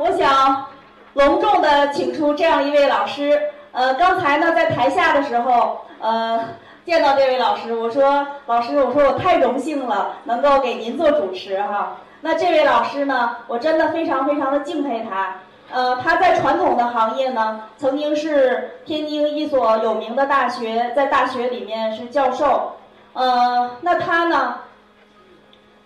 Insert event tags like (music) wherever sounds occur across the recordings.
我想隆重的请出这样一位老师。呃，刚才呢在台下的时候，呃，见到这位老师，我说老师，我说我太荣幸了，能够给您做主持哈。那这位老师呢，我真的非常非常的敬佩他。呃，他在传统的行业呢，曾经是天津一所有名的大学，在大学里面是教授。呃，那他呢？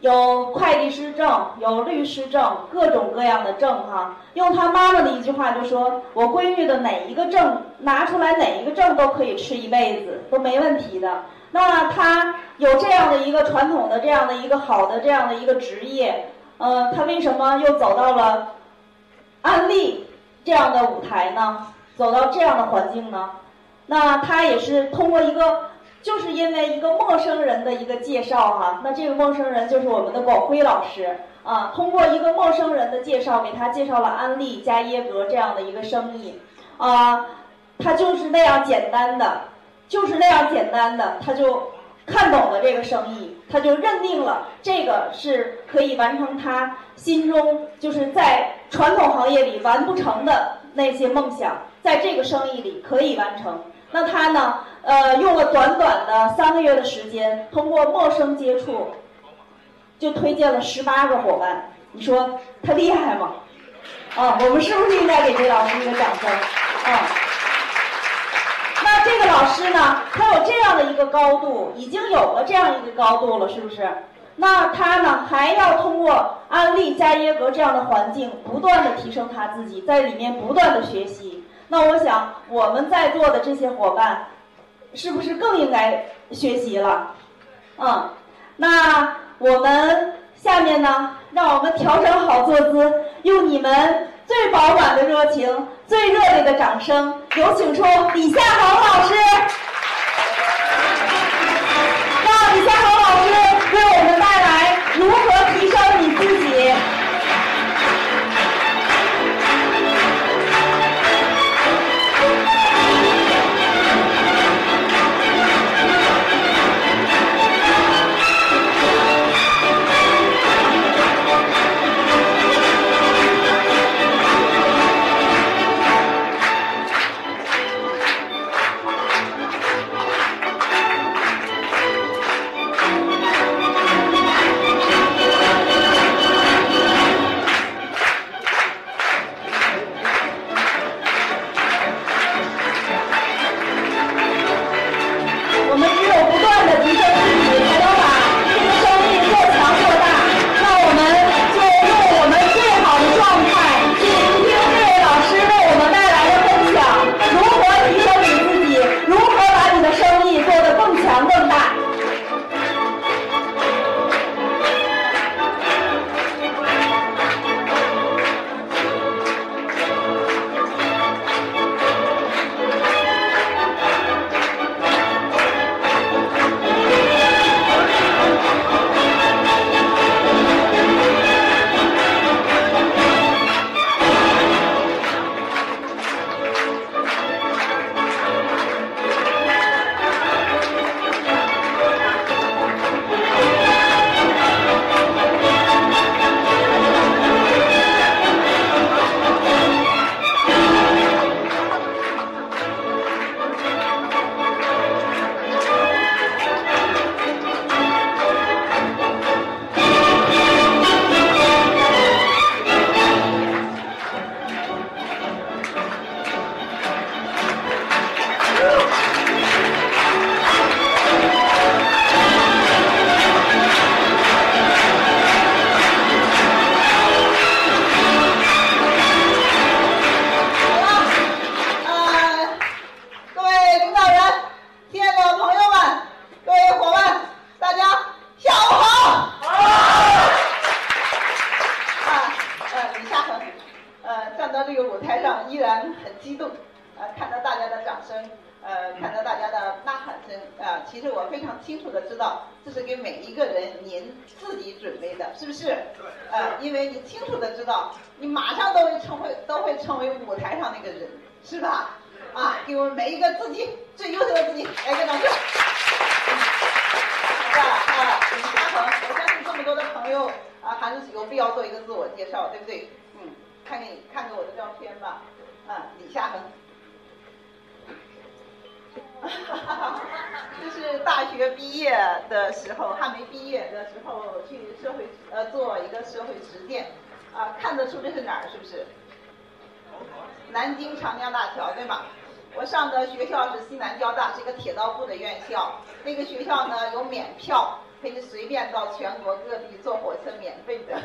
有会计师证，有律师证，各种各样的证哈。用他妈妈的一句话就说：“我闺女的哪一个证拿出来，哪一个证都可以吃一辈子，都没问题的。”那他有这样的一个传统的、这样的一个好的、这样的一个职业，呃，他为什么又走到了安利这样的舞台呢？走到这样的环境呢？那他也是通过一个。就是因为一个陌生人的一个介绍哈，那这个陌生人就是我们的广辉老师啊。通过一个陌生人的介绍，给他介绍了安利加耶格这样的一个生意啊，他就是那样简单的，就是那样简单的，他就看懂了这个生意，他就认定了这个是可以完成他心中就是在传统行业里完不成的那些梦想，在这个生意里可以完成。那他呢？呃，用了短短的三个月的时间，通过陌生接触，就推荐了十八个伙伴。你说他厉害吗？啊，我们是不是应该给这老师一个掌声？啊，那这个老师呢，他有这样的一个高度，已经有了这样一个高度了，是不是？那他呢，还要通过安利加耶格这样的环境，不断的提升他自己，在里面不断的学习。那我想，我们在座的这些伙伴，是不是更应该学习了？嗯，那我们下面呢，让我们调整好坐姿，用你们最饱满的热情、最热烈的掌声，有请出李夏航老师。知道你马上都会成为都会成为舞台上那个人是吧？啊给我们每一个自己最优秀的自己来个掌声。李嘉恒我相信这么多的朋友啊还是有必要做一个自我介绍对不对？嗯看看你看看我的照片吧。啊李嘉恒。(laughs) 这是大学毕业的时候还没毕业的时候去社会呃做一个社会实践。啊，看得出这是哪儿是不是？南京长江大桥对吗？我上的学校是西南交大，是一个铁道部的院校。那个学校呢有免票，可以随便到全国各地坐火车免费的。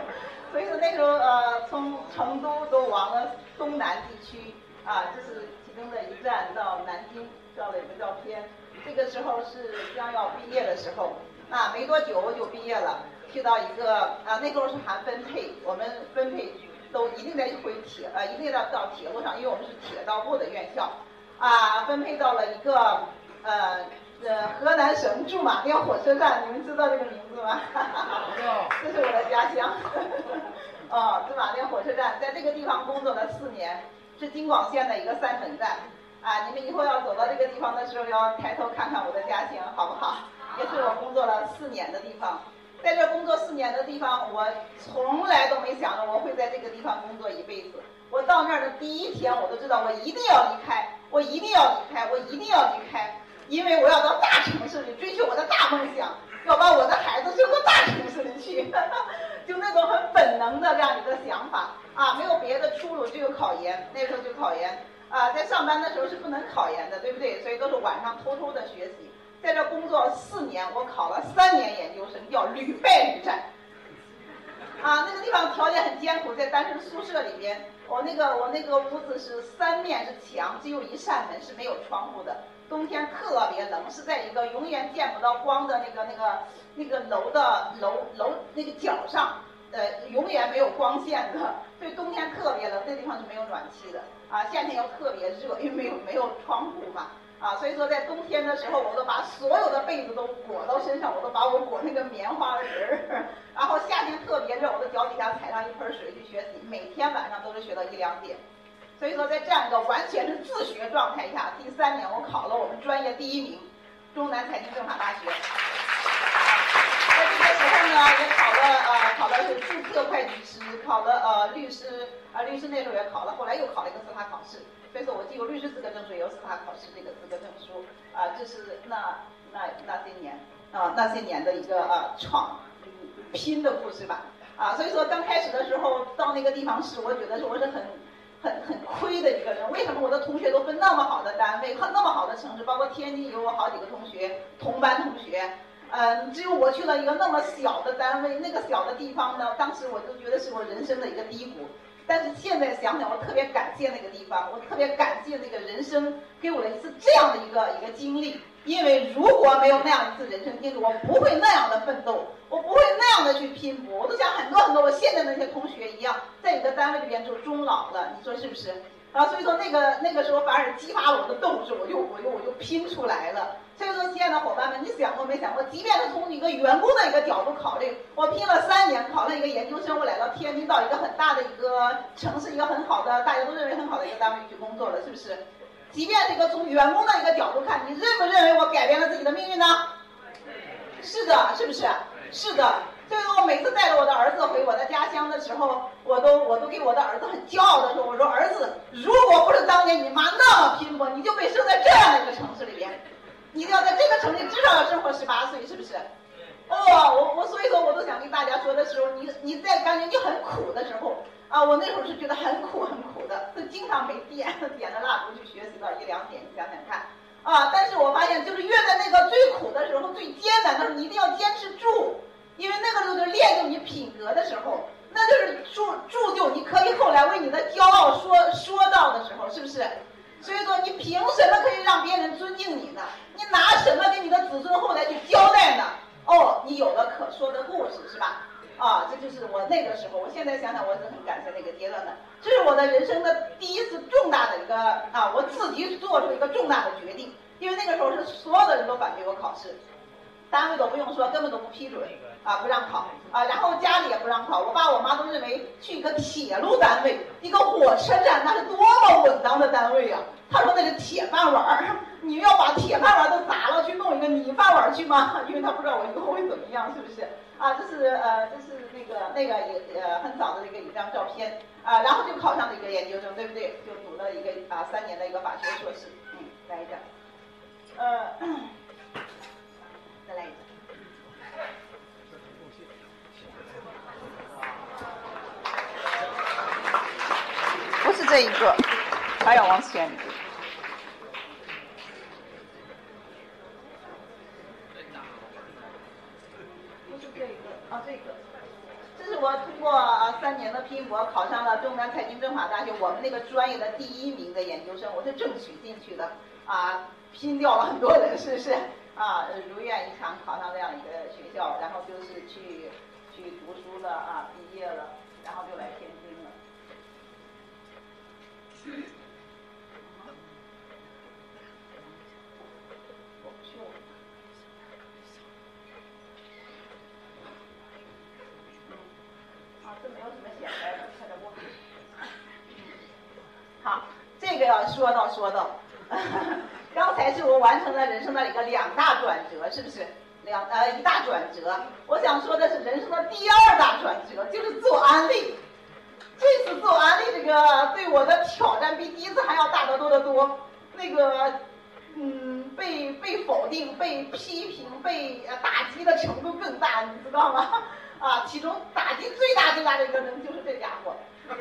(laughs) 所以说那时候呃从成都都往了东南地区啊，这是其中的一站到南京。照了一个照片，这个时候是将要毕业的时候，啊，没多久我就毕业了，去到一个啊，那时候是含分配，我们分配都一定得回铁，呃，一定要到铁路上，因为我们是铁道部的院校，啊，分配到了一个呃呃河南省驻马店火车站，你们知道这个名字吗？(laughs) 这是我的家乡，(laughs) 哦，驻马店火车站，在这个地方工作了四年，是京广线的一个三等站。啊，你们以后要走到这个地方的时候，要抬头看看我的家乡，好不好？也是我工作了四年的地方，在这工作四年的地方，我从来都没想着我会在这个地方工作一辈子。我到那儿的第一天，我都知道我一定要离开，我一定要离开，我一定要离开，因为我要到大城市里追求我的大梦想，要把我的孩子送到大城市里去，(laughs) 就那种很本能的这样一个想法啊，没有别的出路，只有考研。那时候就考研。啊，在上班的时候是不能考研的，对不对？所以都是晚上偷偷的学习。在这工作四年，我考了三年研究生，叫屡败屡战。啊，那个地方条件很艰苦，在单身宿舍里边，我那个我那个屋子是三面是墙，只有一扇门是没有窗户的。冬天特别冷，是在一个永远见不到光的那个那个那个楼的楼楼那个角上，呃，永远没有光线的，所以冬天特别冷，那地方是没有暖气的。啊，夏天又特别热，因为没有没有窗户嘛，啊，所以说在冬天的时候，我都把所有的被子都裹到身上，我都把我裹那个棉花人儿。然后夏天特别热，我的脚底下踩上一盆水去学习，每天晚上都是学到一两点。所以说在这样一个完全是自学状态下，第三年我考了我们专业第一名，中南财经政法大学。在这个时候呢，也考了呃，考的是注册会计师，考了呃律师。啊，律师那时候也考了，后来又考了一个司法考试，所以说我既有律师资格证书，也有司法考试这个资格证书。啊，这是那那那些年啊那些年的一个啊创拼的故事吧。啊，所以说刚开始的时候到那个地方是，我觉得是我是很很很亏的一个人。为什么我的同学都分那么好的单位和那么好的城市，包括天津有我好几个同学，同班同学，嗯，只有我去了一个那么小的单位，那个小的地方呢，当时我就觉得是我人生的一个低谷。但是现在想想，我特别感谢那个地方，我特别感谢那个人生给我了一次这样的一个一个经历。因为如果没有那样一次人生经历，我不会那样的奋斗，我不会那样的去拼搏。我都像很多很多我现在那些同学一样，在你的单位里边就终老了，你说是不是？啊，所以说那个那个时候反而激发了我的斗志，我就我就我就拼出来了。所以说，亲爱的伙伴们，你想过没想过？即便是从一个员工的一个角度考虑，我拼了三年，考了一个研究生，我来到天津，到一个很大的一个城市，一个很好的，大家都认为很好的一个单位去工作了，是不是？即便是一个从员工的一个角度看，你认不认为我改变了自己的命运呢？是的，是不是？是的。所以我每次带着我的儿子回我的家乡的时候，我都我都给我的儿子很骄傲的说：“我说儿子，如果不是当年你妈那么拼搏，你就被生在这样的一个城市里边。”你要在这个城市至少要生活十八岁，是不是？哦，我我所以说我都想跟大家说的时候，你你在感觉你很苦的时候啊，我那时候是觉得很苦很苦的，就经常没电，点着蜡烛去学习到一两点，你想想看啊。但是我发现，就是越在那个最苦的时候、最艰难的时候，你一定要坚持住，因为那个时候就练就你品格的时候，那就是铸铸就你可以后来为你的骄傲说说到的时候，是不是？所以说，你凭什么可以让别人尊敬你呢？你拿什么给你的子孙后代去交代呢？哦，你有了可说的故事，是吧？啊，这就是我那个时候。我现在想想，我是很感谢那个阶段的。这是我的人生的第一次重大的一个啊，我自己做出一个重大的决定。因为那个时候是所有的人都反对我考试，单位都不用说，根本都不批准。啊，不让考啊，然后家里也不让考，我爸我妈都认为去一个铁路单位、一个火车站，那是多么稳当的单位呀。他说那是铁饭碗儿，你要把铁饭碗都砸了，去弄一个泥饭碗去吗？(laughs) 因为他不知道我以后会怎么样，是不是？啊，这是呃，这是那个那个也呃很早的一个一张照片啊，然后就考上了一个研究生，对不对？就读了一个啊三年的一个法学硕士，嗯，来一张，呃，(coughs) 再来一张。这一个，还要往前。不是这一个，啊，这个，这是我通过三年的拼搏考上了中南财经政法大学我们那个专业的第一名的研究生，我是正取进去的，啊，拼掉了很多人，是不是？啊，如愿以偿考上这样一个学校，然后就是去去读书了啊，毕业了，然后就来天津。啊，这没有什么显摆的，看着不好。这个要说到说到，(laughs) 刚才是我完成了人生的一个两大转折，是不是？两呃一大转折。我想说的是人生的第二大转折，就是做安利。这次做安利这个对我的挑战比第一次还要大得多得多。那个，嗯，被被否定、被批评、被打击的程度更大，你知道吗？(laughs) 啊，其中打击最大最大的一个人就是这家伙。(laughs)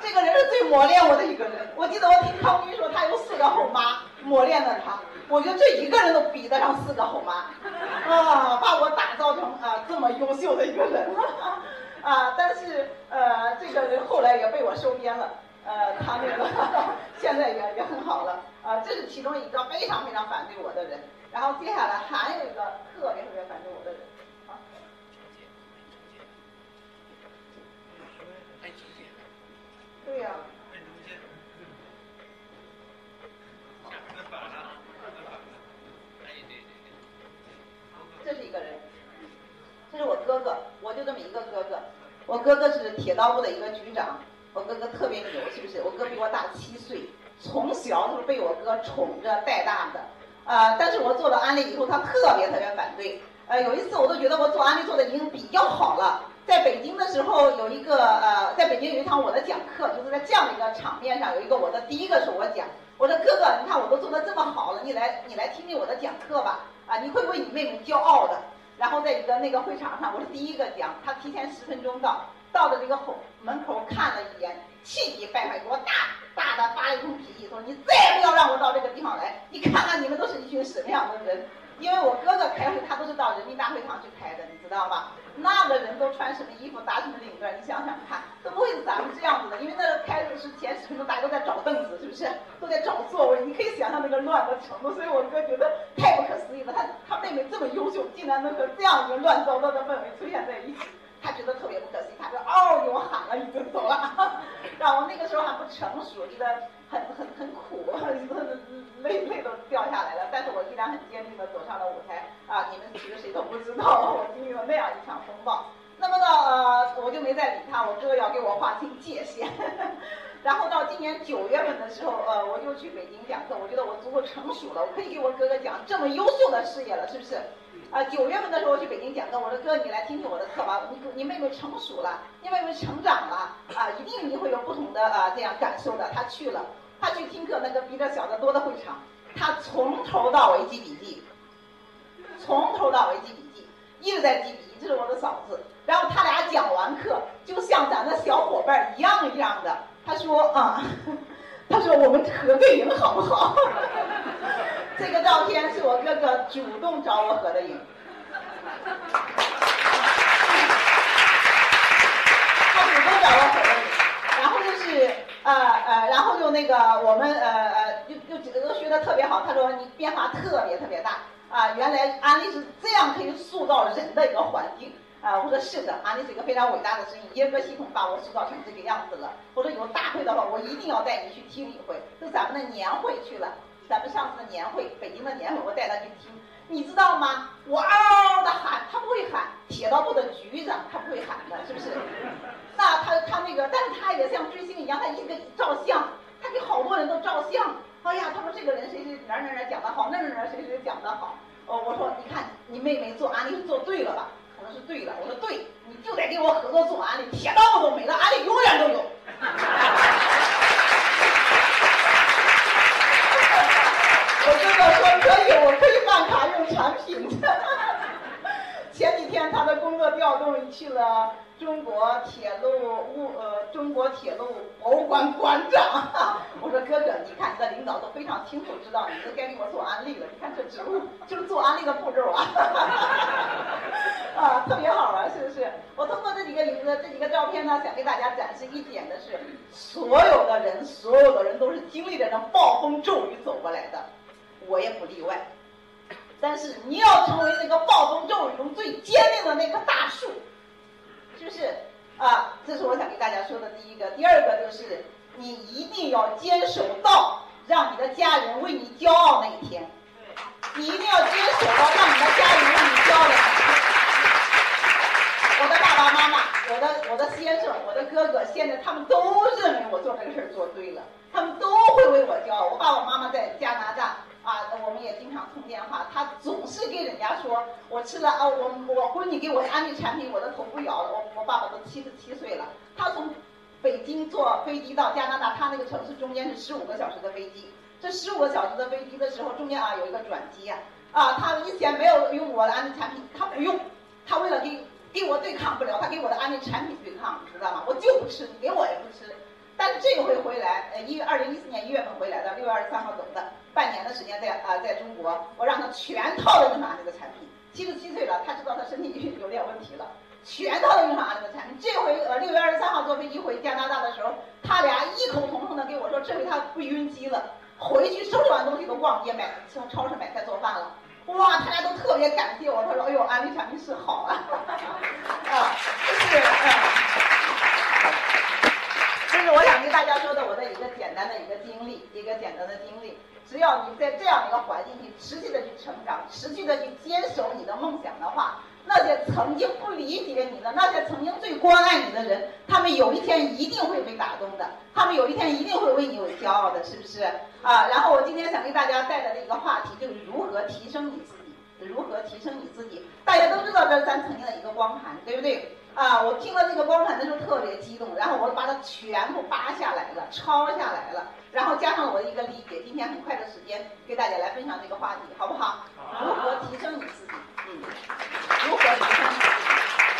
这个人是最磨练我的一个人。我记得我听康斌说，他有四个后妈磨练了他。我觉得这一个人都比得上四个后妈，啊，把我打造成啊这么优秀的一个人。啊，但是呃，这个人后来也被我收编了，呃，他那个 (laughs) 现在也也很好了，啊，这是其中一个非常非常反对我的人。然后接下来还有一个特别特别反对我的人，啊，对呀。这是一个人，这是我哥哥，我就这么一个哥哥。我哥哥是铁道部的一个局长，我哥哥特别牛，是不是？我哥比我大七岁，从小就是被我哥宠着带大的。呃，但是我做了安利以后，他特别特别反对。呃，有一次我都觉得我做安利做的已经比较好了。在北京的时候，有一个呃，在北京有一场我的讲课，就是在这样的一个场面上，有一个我的第一个是我讲，我说哥哥，你看我都做的这么好了，你来你来听听我的讲课吧。啊，你会为你妹妹骄傲的。然后在一个那个会场上，我是第一个讲，他提前十分钟到，到了这个后门口看了一眼，气急败坏，给我大大的发了一通脾气，说你再也不要让我到这个地方来，你看看你们都是一群什么样的人。因为我哥哥开会，他都是到人民大会堂去开的，你知道吧？那个人都穿什么衣服，打什么领带，你想想看，都不会是咱们这样子的。因为那个开的是前十分钟，大家都在找凳子，是不是？都在找座位，你可以想象那个乱的程度。所以我哥觉得太不可思议了，他他妹妹这么优秀，竟然能和这样一个乱糟糟的氛围出现在一起。他觉得特别不可思议，他说嗷，给我喊了，已经走了。(laughs) 然后那个时候还不成熟，觉得很很很苦，泪泪都掉下来了。但是我依然很坚定的走上了舞台。啊，你们其实谁都不知道，我经历了那样一场风暴。那么呢，呃，我就没再理他，我哥要给我划清界限。(laughs) 然后到今年九月份的时候，呃，我就去北京讲课，我觉得我足够成熟了，我可以给我哥哥讲这么优秀的事业了，是不是？啊，九月份的时候我去北京讲课，我说哥，你来听听我的课吧。你你妹妹成熟了，你妹妹成长了，啊，一定你会有不同的啊这样感受的。他去了，他去听课，那个比这小得多的会场，他从头到尾记笔记，从头到尾记笔记，一直在记笔记。这是我的嫂子。然后他俩讲完课，就像咱的小伙伴一样一样的。他说啊，(laughs) 他说我们合个影好不好？(laughs) 这个照片是我哥哥主动找我合的影，他主动找我合的影，然后就是呃呃，然后就那个我们呃呃，就就几个都学的特别好。他说你变化特别特别大啊，原来安利是这样可以塑造人的一个环境啊。我说是的，安利是一个非常伟大的生意，耶格系统把我塑造成这个样子了。我说有大会的话，我一定要带你去听一回，就咱们的年会去了。咱们上次的年会，北京的年会，我带他去听，你知道吗？我嗷嗷的喊，他不会喊，铁道部的局长他不会喊的，是不是？那他他那个，但是他也像追星一样，他一个照相，他给好多人都照相。哎呀，他说这个人谁谁哪哪哪讲的好，那哪哪谁谁讲的好。哦，我说你看你妹妹做安利做对了吧？可能是对了。我说对，你就得跟我合作做安利，铁道都没了，安利永远都有。我说可以，我可以办卡用产品。前几天他的工作调动去了中国铁路物呃中国铁路博物馆馆长。(laughs) 我说哥哥，你看你的领导都非常清楚知道你都该给我做安利了。你看这职务就是做安利的步骤啊，(laughs) 啊特别好玩，是不是？我通过这几个名字这几个照片呢，想给大家展示一点的是，所有的人所有的人都是经历着那暴风骤雨走过来的，我也不例外。但是你要成为那个暴风骤雨中最坚定的那棵大树，是不是？啊，这是我想给大家说的第一个。第二个就是你一定要坚守到让你的家人为你骄傲那一天，你一定要坚守到让你的家人为你骄傲那一天。我的爸爸妈妈，我的我的先生，我的哥哥，现在他们都认为我做这个事儿做对了，他们都会为我骄傲。我爸爸妈妈在加拿大。啊，我们也经常通电话，他总是跟人家说，我吃了啊，我我闺女给我安利产品，我的头不摇了。我我爸爸都七十七岁了，他从北京坐飞机到加拿大，他那个城市中间是十五个小时的飞机。这十五个小时的飞机的时候，中间啊有一个转机啊，啊，他以前没有用我的安利产品，他不用，他为了给给我对抗不了，他给我的安利产品对抗，知道吗？我就不吃，你给我也不吃。但是这回回来，呃，一月二零一四年一月份回来的，六月二十三号走的，半年的时间在啊，在中国，我让他全套的用上这个产品。七十七岁了，他知道他身体有点问题了，全套的用上这个产品。这回呃，六月二十三号坐飞机回加拿大的时候，他俩异口同声的跟我说，这回他不晕机了，回去收拾完东西都逛街买，上超市买菜做饭了。哇，他俩都特别感谢我，他说，哎呦，安利产品是好啊，(laughs) 啊，就是嗯。这是我想跟大家说的我的一个简单的一个经历，一个简单的经历。只要你在这样一个环境去持续的去成长，持续的去坚守你的梦想的话，那些曾经不理解你的，那些曾经最关爱你的人，他们有一天一定会被打动的，他们有一天一定会为你有骄傲的，是不是？啊，然后我今天想给大家带来的一个话题就是如何提升你自己，如何提升你自己。大家都知道这是咱曾经的一个光盘，对不对？啊，我听了这个光盘的时候特别激动，然后我把它全部扒下来了，抄下来了，然后加上我的一个理解，今天很快的时间给大家来分享这个话题，好不好？如何提升你自己？嗯，如何提升你自己？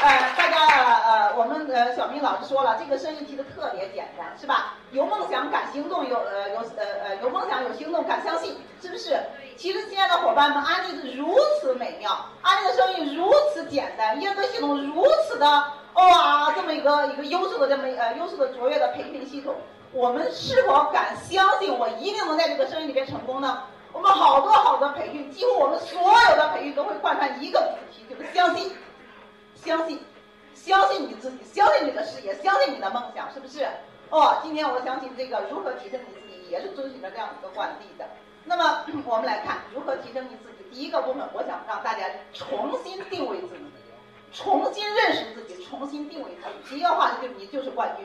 呃，大家呃，我们呃，小明老师说了，这个生意其实特别简单，是吧？有梦想敢行动，有呃有呃呃有梦想有行动敢相信，是不是？其实亲爱的伙伴们，安利是如此美妙，安利的生意如此简单，业个系统如此的哇，这么一个一个优秀的这么呃优秀的卓越的培训系统，我们是否敢相信我一定能在这个生意里边成功呢？我们好多好多培训，几乎我们所有的培训都会贯穿一个主题，就是相信。相信，相信你自己，相信你的事业，相信你的梦想，是不是？哦，今天我相信这个如何提升你自己，也是遵循着这样一个惯例的。那么 (clears throat) 我们来看如何提升你自己。第一个部分，我想让大家重新定位自己，重新认识自己，重新定位自己。第一个话就是你就是冠军，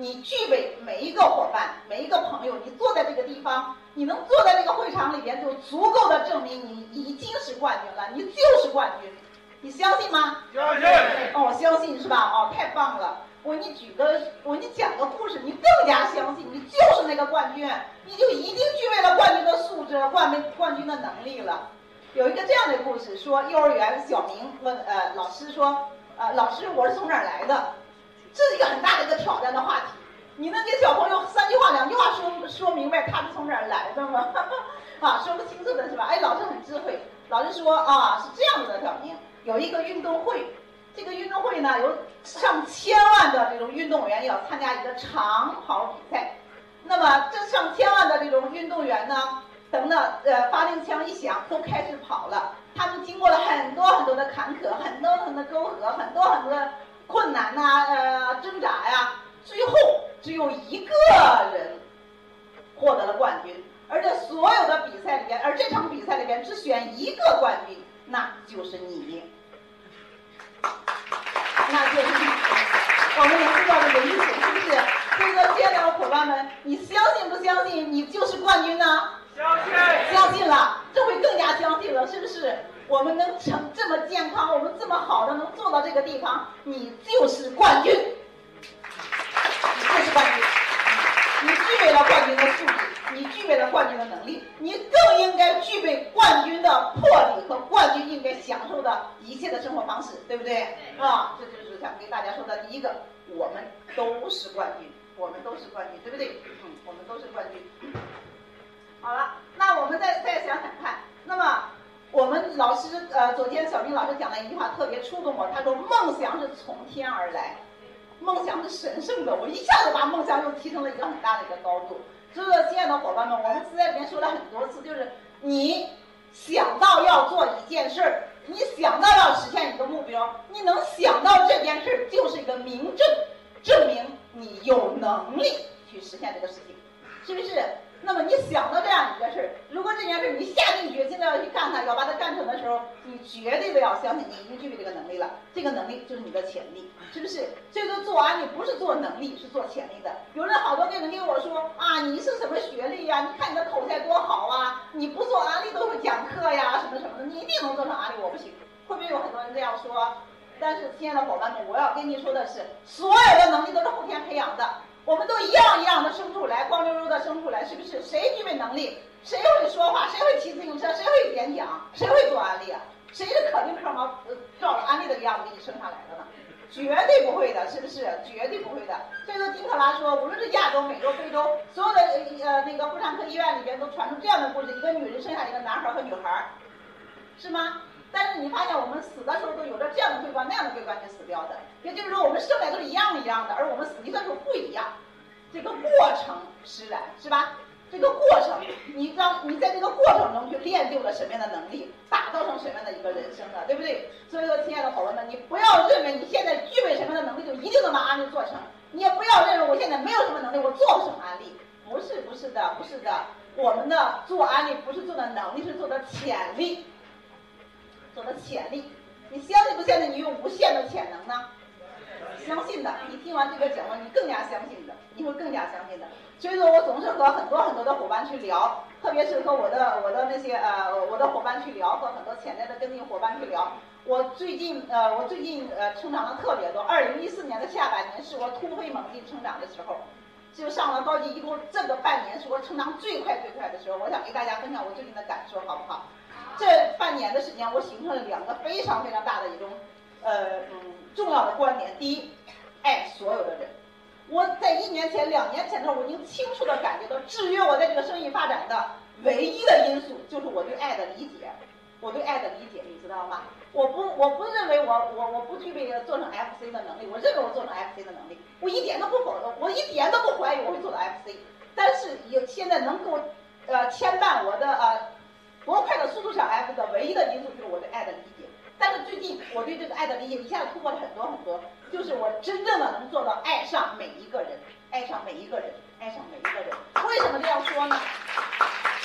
你具备每一个伙伴，每一个朋友，你坐在这个地方，你能坐在这个会场里边，就足够的证明你已经是冠军了，你就是冠军。你相信吗？相信。哦，相信是吧？哦，太棒了！我给你举个，我给你讲个故事，你更加相信，你就是那个冠军，你就已经具备了冠军的素质、冠军冠军的能力了。有一个这样的故事，说幼儿园小明问呃老师说，呃老师我是从哪儿来的？这是一个很大的一个挑战的话题。你能给小朋友三句话、两句话说说明白他是从哪儿来的吗？(laughs) 啊，说不清楚的是吧？哎，老师很智慧，老师说啊是这样子的，小明。有一个运动会，这个运动会呢有上千万的这种运动员要参加一个长跑比赛，那么这上千万的这种运动员呢，等等呃发令枪一响，都开始跑了。他们经过了很多很多的坎坷，很多很多的沟壑，很多很多困难呐，呃挣扎呀，最后只有一个人获得了冠军。而在所有的比赛里边，而这场比赛里边只选一个冠军，那就是你。那就是我们能知道这个意思，是不是？所以说，亲爱的伙伴们，你相信不相信你就是冠军呢？相信。相信了，这回更加相信了，是不是？我们能成这么健康，我们这么好的能做到这。个地方，你就是冠军，你就是冠军，你具备了冠军的素质，你具备了冠军的能力，你更应该具备冠军的魄力和冠军应该享受的一切的生活方式，对不对？啊，这就是想跟大家说的第一个，我们都是冠军，我们都是冠军，对不对？嗯，我们都是冠军。(coughs) 好了，那我们再再想想看，那么我们老师呃，昨天小明老师讲了一句话特别触动我，他说梦想是从天而来，梦想是神圣的，我一下子把梦想又提升了一个很大的一个高度。所以说，亲爱的伙伴们，我们在里面说了很多次，就是你想到要做一件事儿，你想到要实现一个目标，你能想到这件事儿，就是一个明证，证明你有能力去实现这个事情，是不是？那么你想到这样一个事儿，如果这件事儿你下定决心的要去干它，要把它干成的时候，你绝对的要相信你已经具备这个能力了。这个能力就是你的潜力，是不是？所以说做安利不是做能力，是做潜力的。有人好多个人跟我说啊，你是什么学历呀？你看你的口才多好啊！你不做安利都会讲课呀，什么什么的，你一定能做成安利。我不行，会不会有很多人这样说？但是亲爱的伙伴们，我要跟你说的是，所有的能力都是后天培养的。我们都一样一样的生出来，光溜溜的生出来，是不是？谁具备能力？谁会说话？谁会骑自行车？谁会演讲？谁会做安利啊？谁是可丁克毛照着安利的样子给你生下来的呢？绝对不会的，是不是？绝对不会的。所以说，金克拉说，无论是亚洲、美洲、非洲，所有的呃那个妇产科医院里边都传出这样的故事：一个女人生下一个男孩和女孩，是吗？但是你发现我们死的时候都有着这样的桂冠那样的桂冠就死掉的，也就是说我们生来都是一样一样的，而我们死的时候不一样。这个过程使然，是吧？这个过程，你让你在这个过程中去练就了什么样的能力，打造成什么样的一个人生的，对不对？所以说，亲爱的伙伴们，你不要认为你现在具备什么样的能力就一定能把安利做成，你也不要认为我现在没有什么能力，我做不成安利。不是，不是的，不是的。我们的做安利不是做的能力，是做的潜力。做的潜力，你相信不相信你有无限的潜能呢？相信的。你听完这个讲话，你更加相信的，你会更加相信的。所以说我总是和很多很多的伙伴去聊，特别是和我的我的那些呃我的伙伴去聊，和很多潜在的跟进伙伴去聊。我最近呃我最近呃成长的特别多。二零一四年的下半年是我突飞猛进成长的时候，就上了高级，一共这个半年是我成长最快最快的时候。我想给大家分享我最近的感受，好不好？这半年的时间，我形成了两个非常非常大的一种，呃嗯重要的观点。第一，爱所有的人。我在一年前、两年前的时候，我已经清楚的感觉到，制约我在这个生意发展的唯一的因素，就是我对爱的理解。我对爱的理解，你知道吗？我不，我不认为我我我不具备做成 FC 的能力，我认为我做成 FC 的能力，我一点都不否认，我一点都不怀疑我会做到 FC。但是有现在能够呃牵绊我的呃。多快的速度上 F 的唯一的因素就是我对爱的理解，但是最近我对这个爱的理解一下子突破了很多很多，就是我真正的能做到爱上每一个人，爱上每一个人，爱上每一个人。为什么这样说呢？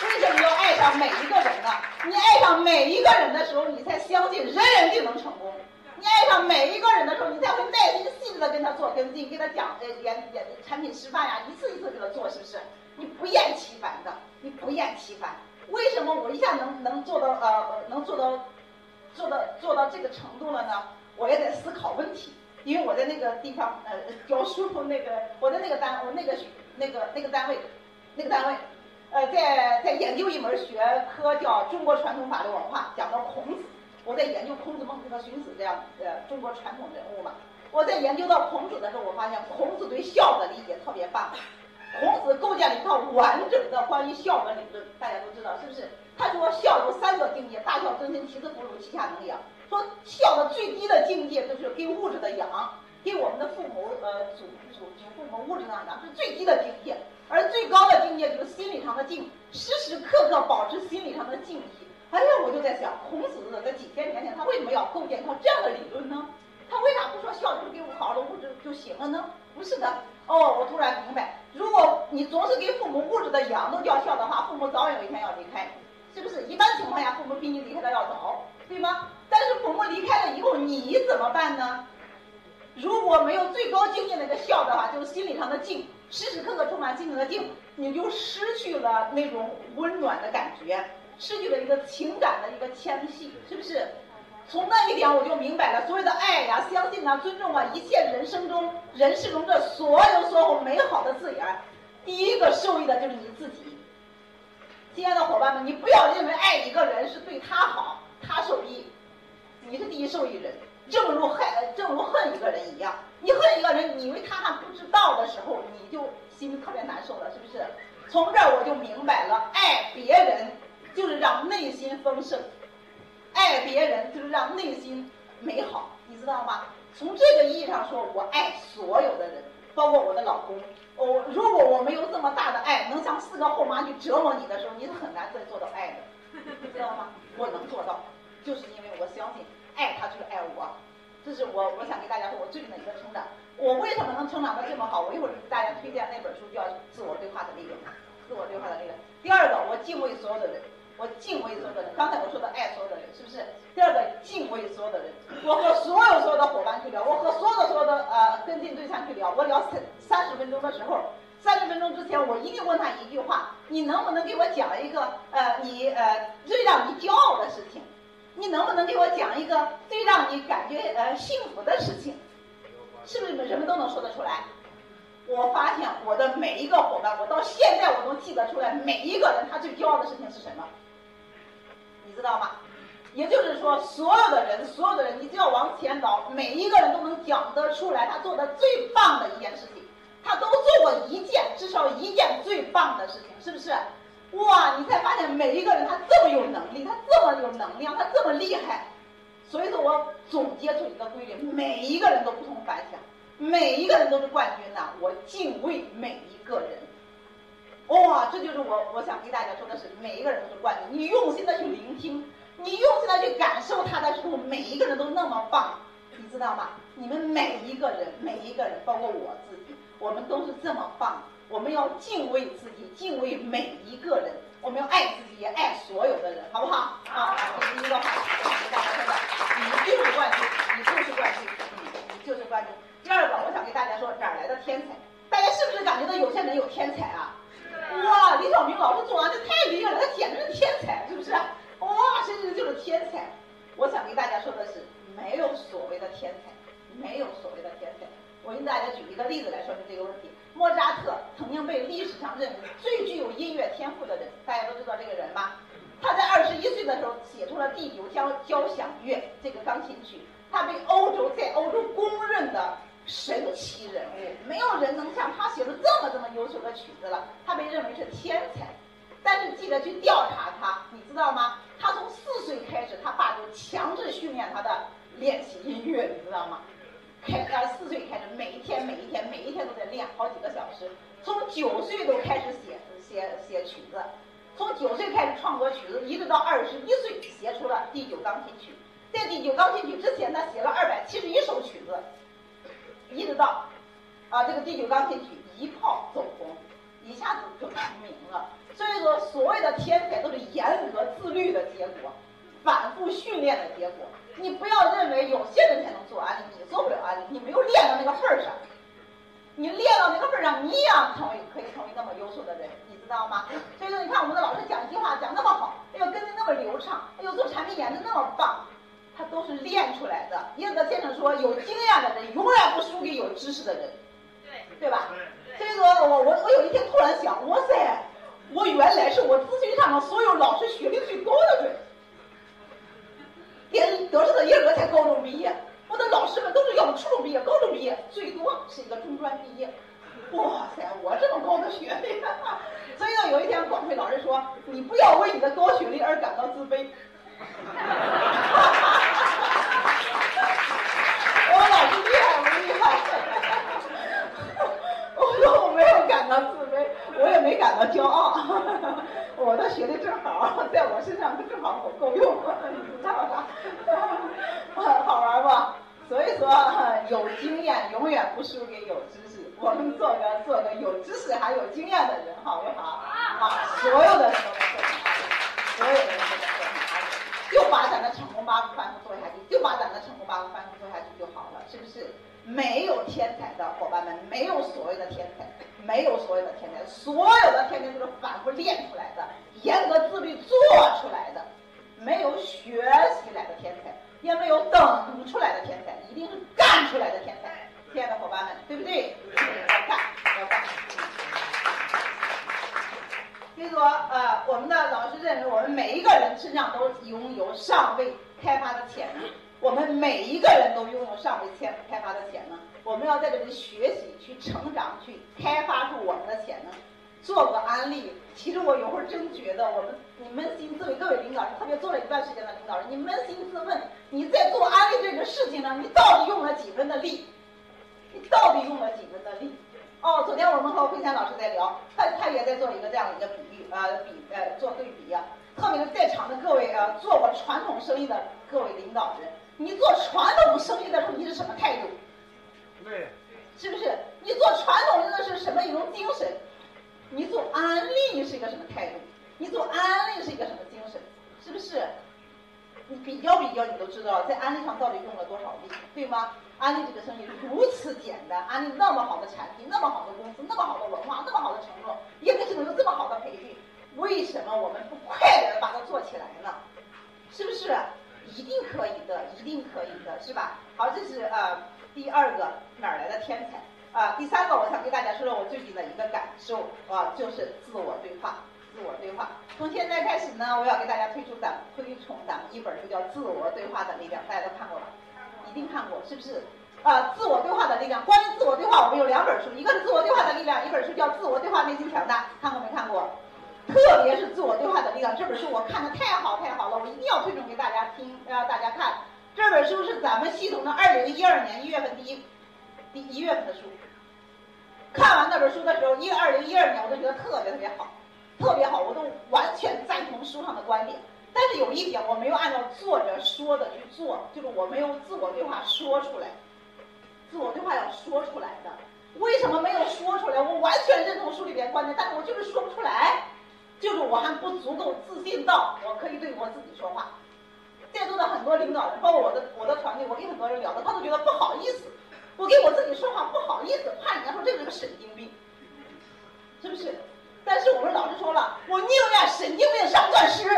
为什么要爱上每一个人呢？你爱上每一个人的时候，你才相信人人就能成功。你爱上每一个人的时候，你才会耐心细致的跟他做跟进，给他讲呃演演产品示范呀，一次一次给他做，是不是？你不厌其烦的，你不厌其烦。为什么我一下能能做到呃能做到做到做到这个程度了呢？我也在思考问题，因为我在那个地方呃教书那个我在那个单我那个那个那个单位那个单位呃在在研究一门学科叫中国传统法律文化，讲到孔子，我在研究孔子、孟子和荀子这样呃中国传统人物嘛。我在研究到孔子的时候，我发现孔子对孝的理解特别棒。孔子构建了一套完整的关于孝的理论，大家都知道是不是？他说孝有三个境界：大孝、尊亲、其次父母，其下能养。说孝的最低的境界就是给物质的养，给我们的父母呃祖祖祖父母物质上养，是最低的境界。而最高的境界就是心理上的敬，时时刻刻保持心理上的敬意。哎呀，我就在想，孔子在几千年前他为什么要构建一套这样的理论呢？他为啥不说孝就是给我好的物质就行了呢？不是的，哦，我突然明白，如果你总是给父母物质的养都叫孝的话，父母早晚有一天要离开，是不是？一般情况下，父母比你离开的要早，对吗？但是父母离开了以后，你怎么办呢？如果没有最高境界那个孝的话，就是心理上的敬，时时刻刻充满心灵的敬，你就失去了那种温暖的感觉，失去了一个情感的一个牵系，是不是？从那一点我就明白了，所谓的爱呀、相信啊、尊重啊，一切人生中、人世中的所有所有美好的字眼，第一个受益的就是你自己。亲爱的伙伴们，你不要认为爱一个人是对他好，他受益，你是第一受益人。正如恨，正如恨一个人一样，你恨一个人，你以为他还不知道的时候，你就心里特别难受了，是不是？从这儿我就明白了，爱别人就是让内心丰盛，爱别人就是让内心美好，你知道吗？从这个意义上说，我爱所有的人，包括我的老公。我如果我没有这么大的爱，能像四个后妈去折磨你的时候，你是很难再做到爱的，(laughs) 知道吗？我能做到，就是因为我相信。爱他就是爱我，这是我我想给大家说我最近的一个成长。我为什么能成长的这么好？我一会儿给大家推荐那本书，叫《自我对话的力量》。自我对话的力量。第二个，我敬畏所有的人，我敬畏所有的人。刚才我说的爱所有的人，是不是？第二个，敬畏所有的人。我和所有所有的伙伴去聊，我和所有的所有的呃跟进对象去聊。我聊三三十分钟的时候，三十分钟之前，我一定问他一句话：你能不能给我讲一个呃你呃最让你骄傲的事情？你能不能给我讲一个最让你感觉呃幸福的事情？是不是人们都能说得出来？我发现我的每一个伙伴，我到现在我都记得出来，每一个人他最骄傲的事情是什么？你知道吗？也就是说，所有的人，所有的人，你只要往前倒，每一个人都能讲得出来他做的最棒的一件事情，他都做过一件，至少一件最棒的事情，是不是？哇！你才发现每一个人他这么有能力，他这么有能量，他这么厉害。所以说我总结出一个规律：每一个人都不同凡响，每一个人都是冠军呐！我敬畏每一个人。哇！这就是我我想给大家说的是，每一个人都是冠军。你用心的去聆听，你用心的去感受他的时候，每一个人都那么棒，你知道吗？你们每一个人，每一个人，包括我自己，我们都是这么棒。我们要敬畏自己，敬畏每一个人。我们要爱自己，也爱所有的人，好不好？啊，这是一个话，我想跟大家说的，你就是冠军，你就是冠军，你就是冠军。第二个，我想给大家说，哪儿来的天才？大家是不是感觉到有些人有天才啊？哇，李小明老师做完这太厉害了，他简直是天才，是不是？哇，真是就是天才。我想给大家说的是，没有所谓的天才，没有所谓的天才。我给大家举一个例子来说明这个问题。莫扎特曾经被历史上认为最具有音乐天赋的人，大家都知道这个人吧？他在二十一岁的时候写出了第九交交响乐这个钢琴曲，他被欧洲在欧洲公认的神奇人物，没有人能像他写的这么这么优秀的曲子了。他被认为是天才，但是记者去调查他，你知道吗？他从四岁开始，他爸就强制训练他的练习音乐，你知道吗？开呃四岁开始，每一天每一天每一天都在练好几个小时。从九岁都开始写写写曲子，从九岁开始创作曲子，一直到二十一岁写出了第九钢琴曲。在第九钢琴曲之前，他写了二百七十一首曲子，一直到啊这个第九钢琴曲一炮走红，一下子就成名了。所以说，所谓的天才都是严格自律的结果，反复训练的结果。你不要认为有些人才能做安利，你做不了安利，你没有练到那个份儿上。你练到那个份儿上，你一样成为可以成为那么优秀的人，你知道吗？所以说，你看我们的老师讲一句话讲那么好，哎呦跟的那么流畅，哎呦做产品演的那么棒，他都是练出来的。叶德先生说，有经验的人永远不输给有知识的人，对对吧？所以说我我我有一天突然想，哇塞，我原来是我咨询上的所有老师学历最高的人。连德士的叶哥才高中毕业，我的老师们都是要么初中毕业、高中毕业，最多是一个中专毕业。哇塞，我这么高的学历，(laughs) 所以呢，有一天广汇老师说：“你不要为你的高学历而感到自卑。(laughs) ”我老师厉害不厉害？我说我没有感到自卑，我也没感到骄傲。(laughs) 我的学历正好，(laughs) 在我身上正好够用，(laughs) 你知道吧？好玩不？所以说，有经验永远不输给有知识。我们做个做个有知识还有经验的人，好不好？啊，所有的人都能做所有的人都能做就把咱的成功八步反复做下去，就把咱的成功八步反复做下去就好了，是不是？没有天才的伙伴们，没有所谓的天才，没有所谓的天才，所有的天才都是反复练出来的，严格自律做出来的，没有学习来的天才。也没有等出来的天才，一定是干出来的天才。亲爱的伙伴们，对不对？要干，要干。所以说，呃，我们的老师认为，我们每一个人身上都拥有尚未开发的潜能。我们每一个人都拥有尚未开开发的潜能。我们要在这里学习，去成长，去开发出我们的潜能。做个安利，其实我有会儿真觉得，我们你扪心自问，各位领导人，特别做了一段时间的领导人，你扪心自问，你在做安利这个事情上，你到底用了几分的力？你到底用了几分的力？哦，昨天我们和慧谦老师在聊，他他也在做一个这样的一个比喻啊，比呃做对比啊。特别是在场的各位啊，做过传统生意的各位领导人，你做传统生意的时候，你是什么态度？对，是不是？你做传统的是什么一种精神？你做安利是一个什么态度？你做安利是一个什么精神？是不是？你比较比较，你都知道在安利上到底用了多少力，对吗？安利这个生意如此简单，安利那么好的产品，那么好的公司，那么好的文化，那么好的承诺，也给能有这么好的培训，为什么我们不快点把它做起来呢？是不是？一定可以的，一定可以的，是吧？好，这是呃第二个哪儿来的天才啊？第三个，我想给大家说说我最近的一个感受啊，就是自我对话。自我对话，从现在开始呢，我要给大家推出咱推崇咱一本书，叫《自我对话的力量》，大家都看过吧？一定看过，是不是？啊，自我对话的力量。关于自我对话，我们有两本书，一个是《自我对话的力量》，一本书叫《自我对话内心强大》，看过没看过？特别是《自我对话的力量》这本书，我看的太好太好了，我一定要推崇给大家听，让大家看。这本书是咱们系统的二零一二年一月份第一第一月份的书。看完那本书的时候，一二零一二年，我都觉得特别特别好。特别好，我都完全赞同书上的观点。但是有一点，我没有按照作者说的去做，就是我没有自我对话说出来。自我对话要说出来的，为什么没有说出来？我完全认同书里边观点，但是我就是说不出来，就是我还不足够自信到我可以对我自己说话。在座的很多领导人，包括我的我的团队，我跟很多人聊的，他都觉得不好意思，我给我自己说话不好意思，怕人家说这个是个神经病，是不是？但是我们老师说了，我宁愿神经病上钻石，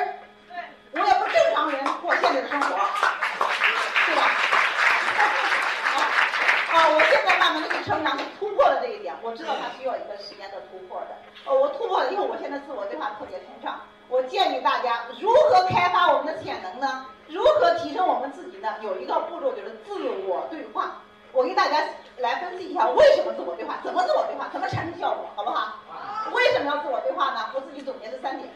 我也不正常人过现在的生活，对吧？我现在慢慢的去成长，突破了这一点。我知道它需要一个时间的突破的。哦，我突破了以后，我现在自我对话特别通畅。我建议大家如何开发我们的潜能呢？如何提升我们自己呢？有一个步骤就是自我对话。我给大家来分析一下为什么自我对话，怎么自我对话，怎么产生效果，好不好？为什么要自我对话呢？我自己总结的三点。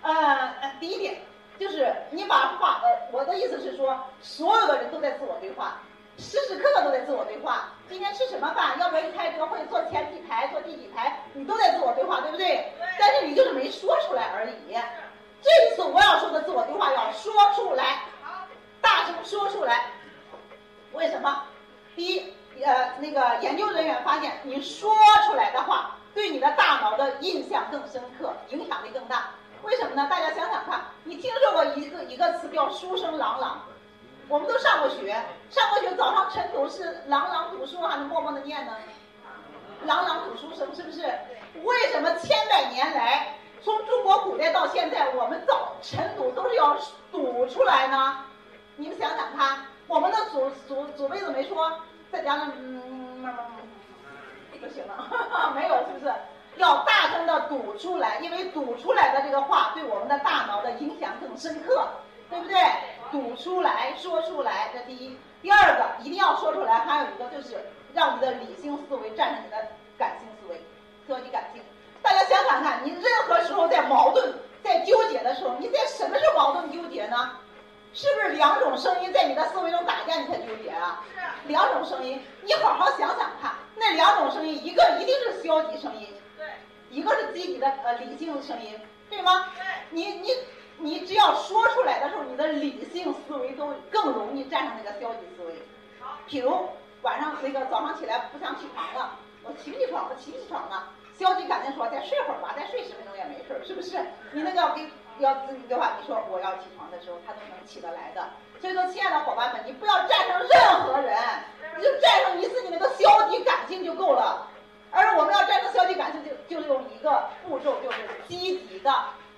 呃，第一点就是你把话，呃，我的意思是说，所有的人都在自我对话，时时刻刻都在自我对话。今天吃什么饭？要不要去开这个会？坐前几排？坐第几排？你都在自我对话，对不对？但是你就是没说出来而已。这次我要说的自我对话要说出来，大声说出来。为什么？第一，呃，那个研究人员发现，你说出来的话。对你的大脑的印象更深刻，影响力更大。为什么呢？大家想想看，你听说过一个一个词叫“书声朗朗”？我们都上过学，上过学，早上晨读是朗朗读书，还是默默的念呢？朗朗读书声是不是？为什么千百年来，从中国古代到现在，我们早晨读都是要读出来呢？你们想想看，我们的祖祖祖辈子没说，再加上嗯。就行了，(laughs) 没有是不是？要大声的读出来，因为读出来的这个话对我们的大脑的影响更深刻，对不对？读出来说出来，这第一。第二个一定要说出来，还有一个就是让你的理性思维战胜你的感性思维，消极感性。大家想想看，你任何时候在矛盾、在纠结的时候，你在什么是矛盾纠结呢？是不是两种声音在你的思维中打架，你才纠结啊？是。两种声音，你好好想想看。那两种声音，一个一定是消极声音，对，一个是积极的呃理性声音，对吗？对，你你你只要说出来的时候，你的理性思维都更容易战胜那个消极思维。好，比如晚上那个早上起来不想起床了，我起不起床？我起不起床了？消极感情说再睡会儿吧，再睡十分钟也没事儿，是不是？你那个要给要自己的话，你说我要起床的时候，他都能起得来的。所以说，亲爱的伙伴们，你不要战胜任何人。你就战胜你自己那个消极感性就够了，而我们要战胜消极感性，就就用一个步骤，就是积极的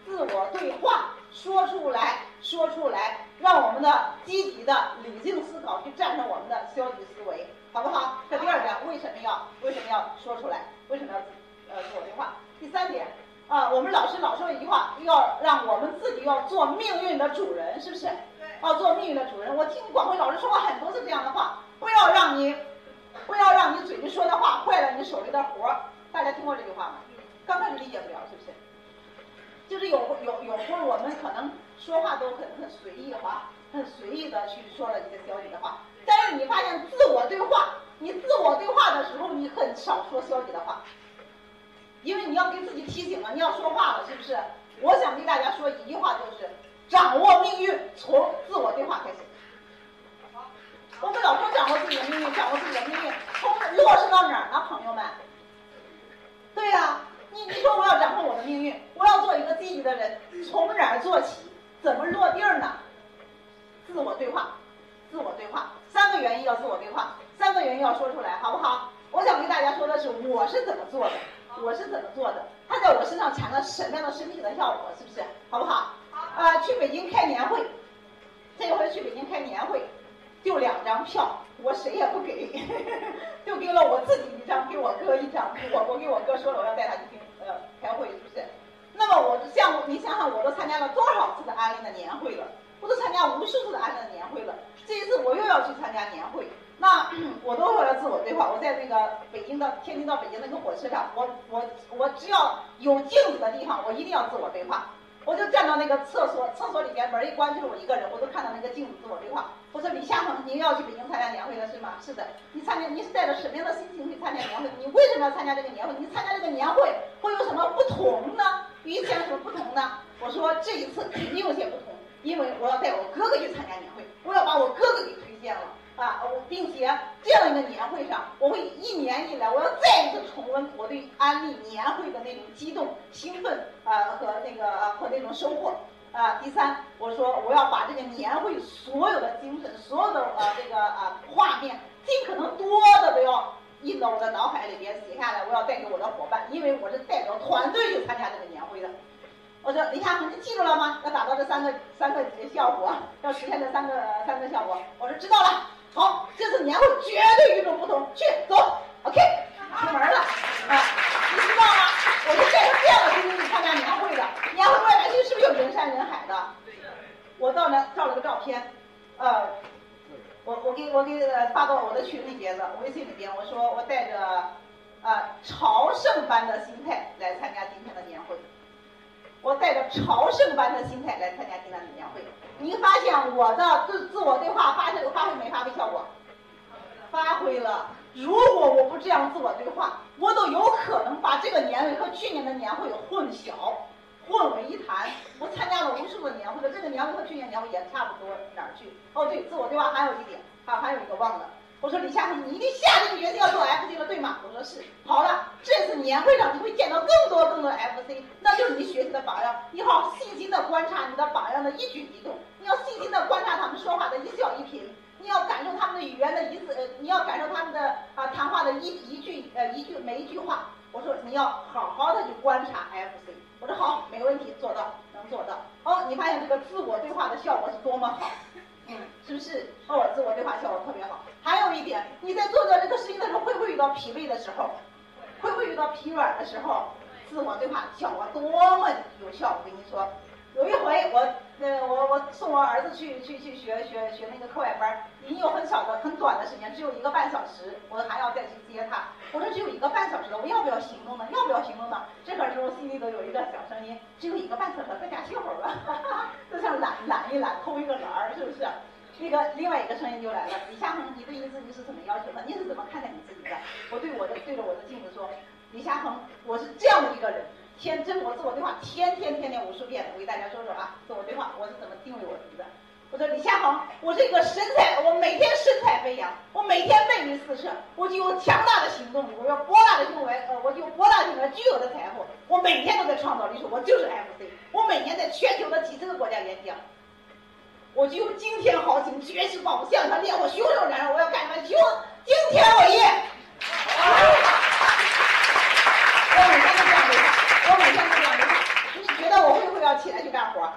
自我对话，说出来说出来，让我们的积极的理性思考去战胜我们的消极思维，好不好？这第二点，为什么要为什么要说出来？为什么要呃自我对话？第三点啊，我们老师老说一句话，要让我们自己要做命运的主人，是不是？对。要做命运的主人。我听广辉老师说过很多次这样的话，不要让你不要让你嘴里说的话坏了你手里的活儿。大家听过这句话吗？刚开始理解不了，是不是？就是有有有时候我们可能说话都很很随意哈，很随意的去说了一些消极的话，但是你发现自我对话，你自我对话的时候，你很少说消极的话，因为你要给自己提醒了，你要说话了，是不是？我想跟大家说一句话，就是掌握命运从自我对话开始。我们老说掌握自己的命运，掌握自己的命运，从落实到哪儿呢，朋友们？对呀。你你说我要掌控我的命运，我要做一个积极的人，从哪儿做起？怎么落地儿呢？自我对话，自我对话，三个原因要自我对话，三个原因要说出来，好不好？我想跟大家说的是，我是怎么做的，我是怎么做的，它在我身上产生什么样的身体的效果，是不是？好不好？啊，去北京开年会，这回去北京开年会，就两张票，我谁也不给，(laughs) 就给了我自己一张，给我哥一张，我我给我哥说了，我要带他去听。呃，开会是不是？那么我像你想想，我都参加了多少次的安利的年会了？我都参加无数次的安利的年会了。这一次我又要去参加年会，那 (clears throat) 我都会要自我对话。我在那个北京到天津到北京那个火车上，我我我只要有镜子的地方，我一定要自我对话。我就站到那个厕所，厕所里边门一关就是我一个人，我都看到那个镜子自我对话。我说李夏鹏，您要去北京参加年会了是吗？是的。你参加，你是带着什么样的心情去参加年会？你为什么要参加这个年会？你参加这个年会会有什么不同呢？与以前有什么不同呢？我说这一次肯定有些不同，因为我要带我哥哥去参加年会，我要把我哥哥给推荐了。啊，我并且这样一个年会上，我会一年以来，我要再一次重温我对安利年会的那种激动、兴奋啊和那个和那种收获啊。第三，我说我要把这个年会所有的精神、所有的呃这个啊画面，尽可能多的都要印到我的脑海里边写下来，我要带给我的伙伴，因为我是代表团队去参加这个年会的。我说李夏恒，你记住了吗？要达到这三个三个效果，要实现这三个三个效果。我说知道了。好，这次年会绝对与众不同，去走，OK，出门了啊！你知道吗？我是带着这样的心情去参加年会的。年会外面是不是有人山人海的？我到那照了个照片，呃，我我给我给发到我的群里边了微信里边，我说我带着啊朝圣般的心态来参加今天的年会。我带着朝圣般的心态来参加今天的年会，您发现我的自自我对话发挥发挥没发挥效果？发挥了。如果我不这样自我对话，我都有可能把这个年会和去年的年会混淆、混为一谈。我参加了无数个年会的，这个年会和去年年会也差不多哪儿去？哦，对，自我对话还有一点，还还有一个忘了。我说李夏鹏，你一定下定决心要做 FC 了，对吗？我说是。好了，这次年会上你会见到更多更多 FC，那就是你学习的榜样。你好，细心的观察你的榜样的一举一动，你要细心的观察他们说话的一笑一颦，你要感受他们的语言的一字，呃，你要感受他们的啊谈话的一一句呃一句每一句话。我说你要好好的去观察 FC。我说好，没问题，做到，能做到。哦，你发现这个自我对话的效果是多么好。嗯，是不是？哦，自我对话效果特别好。还有一点，你在做的这个事情的时候，会不会遇到疲惫的时候？会不会遇到疲软的时候？自我对话效果多么有效！我跟你说，有一回我，呃，我我送我儿子去去去学学学那个课外班，已经有很少的、很短的时间，只有一个半小时，我还要再去接他。我说只有一个半小时了，我要不要行动呢？要不要行动呢？这个时候心里头有一个小声音：只有一个半小时，在家歇会儿吧，就像懒懒一懒，偷一个懒儿，是不是？那个另外一个声音就来了，李夏恒，你对你自己是怎么要求的？你是怎么看待你自己的？我对我的对着我的镜子说，李夏恒，我是这样的一个人，天真我自我对话，天天天天无数遍，我给大家说说啊，自我对话我是怎么定位我自己的？我说李夏鹏，我这个神采，我每天神采飞扬，我每天魅力四射，我具有强大的行动力，我有博大的胸怀，呃，我具有博大胸怀，巨额的财富，我每天都在创造历史，我就是 FC，我每年在全球的几十个国家演讲。我就惊天豪情，绝世宝相，他烈火熊熊燃烧，我要干什么？就惊天伟业！(laughs) 我每天都这样对他，我每天都这样对他。你觉得我会不会要起来去干活？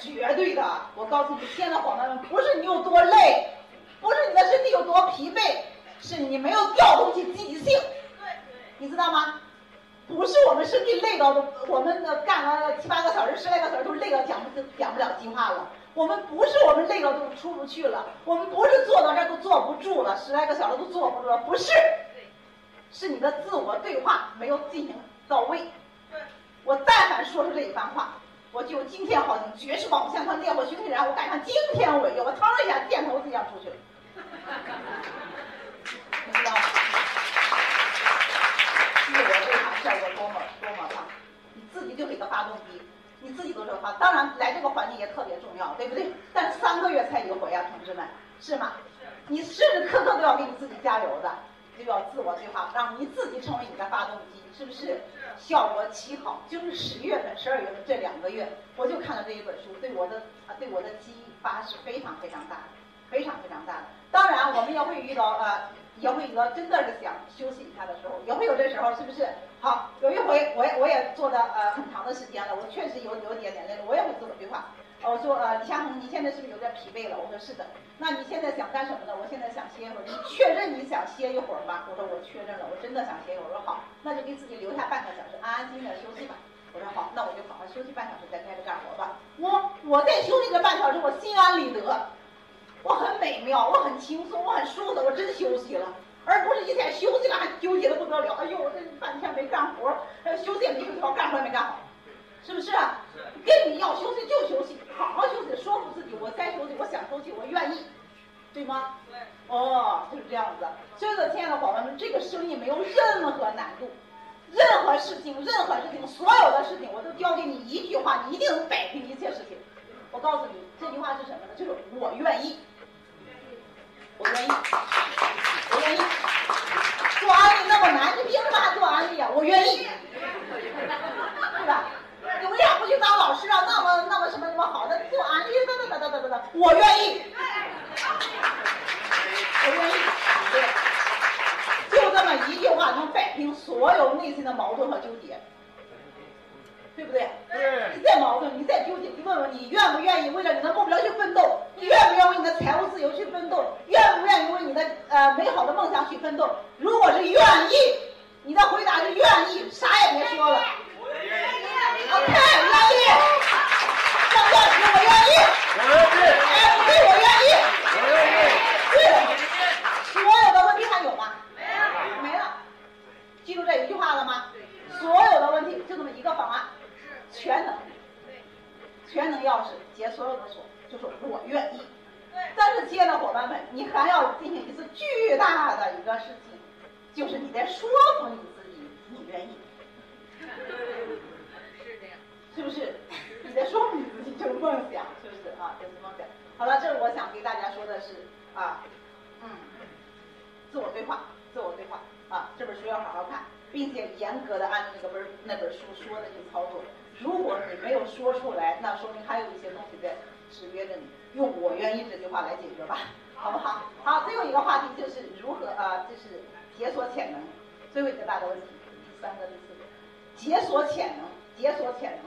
绝对的。我告诉你，现在伙伴们，不是你有多累，不是你的身体有多疲惫，是你没有调动起积极性。你知道吗？不是我们身体累到的，我们的干了七八个小时、十来个小时都累到讲不讲不了计划了。我们不是我们累到都出不去了，我们不是坐到这儿都坐不住了，十来个小时都坐不住了，不是，是你的自我对话没有进行到位。我但凡说出这一番话，我就今天好景，绝世宝相他烈火熏天然，我赶上惊天伟业，我腾一下箭头子一样出去了。你知道吗？自我对话效果多么多么棒，你自己就是一个发动机。你自己都是发，当然来这个环境也特别重要，对不对？但三个月才一回呀，同志们，是吗？你时时刻刻都要给你自己加油的，就要自我对话，让你自己成为你的发动机，是不是？效果奇好，就是十月份、十二月份这两个月，我就看了这一本书，对我的啊，对我的激发是非常非常大的，非常非常大的。当然，我们也会遇到呃。也会遇到真的是想休息一下的时候，也会有这时候，是不是？好，有一回我也我也做的呃很长的时间了，我确实有有点点累了，我也会自我对话。我说呃李夏红，你现在是不是有点疲惫了？我说是的。那你现在想干什么呢？我现在想歇一会儿。你确认你想歇一会儿吗？我说我确认了，我真的想歇一会儿。我说好，那就给自己留下半个小时，安安心心的休息吧。我说好，那我就好好休息半小时，再开始干活吧。我我在休息这半小时，我心安理得。我很美妙，我很轻松，我很舒服，我真休息了，而不是一天休息了还纠结的不得了。哎呦，我这半天没干活，呃，休息也没休息好，干活也没干好，是不是？跟你要休息就休息，好好休息，说服自己，我该休息，我想休息，我愿意，对吗？对。哦，就是这样子。所以说，亲爱的伙伴们，这个生意没有任何难度，任何事情，任何事情，所有的事情，我都教给你一句话，你一定能摆平一切事情。我告诉你，这句话是什么呢？就是我愿意。我愿意，我愿意。做安利那么难，你凭什么还做安利啊？我愿意，(laughs) 对吧？你为啥不去当老师啊？那么那么什么那么好的做安利，等等等等等等，我愿意，我愿意。对，就这么一句话能摆平所有内心的矛盾和纠结。对不对？对。你再矛盾，你再纠结，你问问你愿不愿意为了你的目标去奋斗？你愿不愿意为你的财务自由去奋斗？愿不愿意为你的呃美好的梦想去奋斗？如果是愿意，你的回答是愿意，啥也别说了。我愿意。OK，愿意。张教师，我愿意。我愿意。哎，对，我愿意。对了，所有的问题还有吗？没了。没了。记住这一句话了吗？所有的问题就这么一个方案。全能，全能钥匙解所有的锁，就是我愿意。但是亲爱的伙伴们，你还要进行一次巨大的一个事情，就是你在说服你自己，你愿意。是，不是？你在说你自己就是梦想，是不是啊？就是梦想。好了，这是我想给大家说的是啊，嗯，自我对话，自我对话啊，这本书要好好看，并且严格的按那个本那本书说的去操作。如果你没有说出来，那说明还有一些东西在制约着你。用“我愿意”这句话来解决吧，好不好？好，最后一个话题就是如何啊，就是解锁潜能。最后一个大的问题，第三个、第四个，解锁潜能，解锁潜能，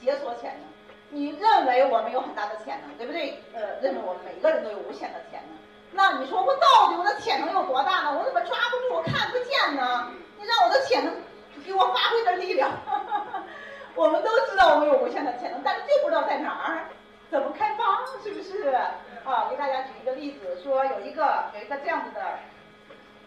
解锁潜能。你认为我们有很大的潜能，对不对？呃，认为我们每个人都有无限的潜能。那你说我到底我的潜能有多大呢？我怎么抓不住？我看不见呢？你让我的潜能给我发挥点力量。(laughs) 我们都知道我们有无限的潜能，但是就不知道在哪儿，怎么开发，是不是？啊，给大家举一个例子，说有一个有一个这样子的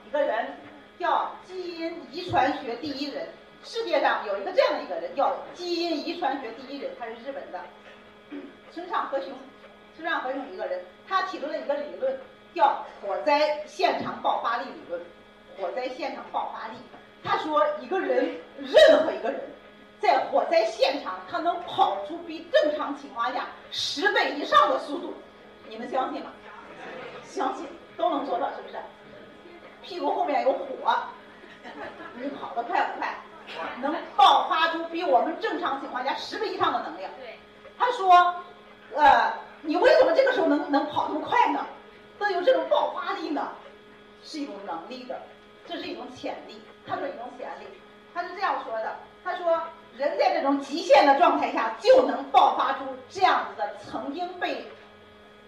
一个人，叫基因遗传学第一人。世界上有一个这样的一个人，叫基因遗传学第一人，他是日本的村上和雄。村上和雄一个人，他提出了一个理论，叫火灾现场爆发力理论。火灾现场爆发力，他说一个人，任何一个人。在火灾现场，他能跑出比正常情况下十倍以上的速度，你们相信吗？相信，都能做到，是不是？屁股后面有火，你跑得快不快？能爆发出比我们正常情况下十倍以上的能量。他说，呃，你为什么这个时候能能跑那么快呢？能有这种爆发力呢？是一种能力的，这是一种潜力。他说一种潜力，他是这样说的。他说。人在这种种极限的状态下，就能爆发出这样子的曾经被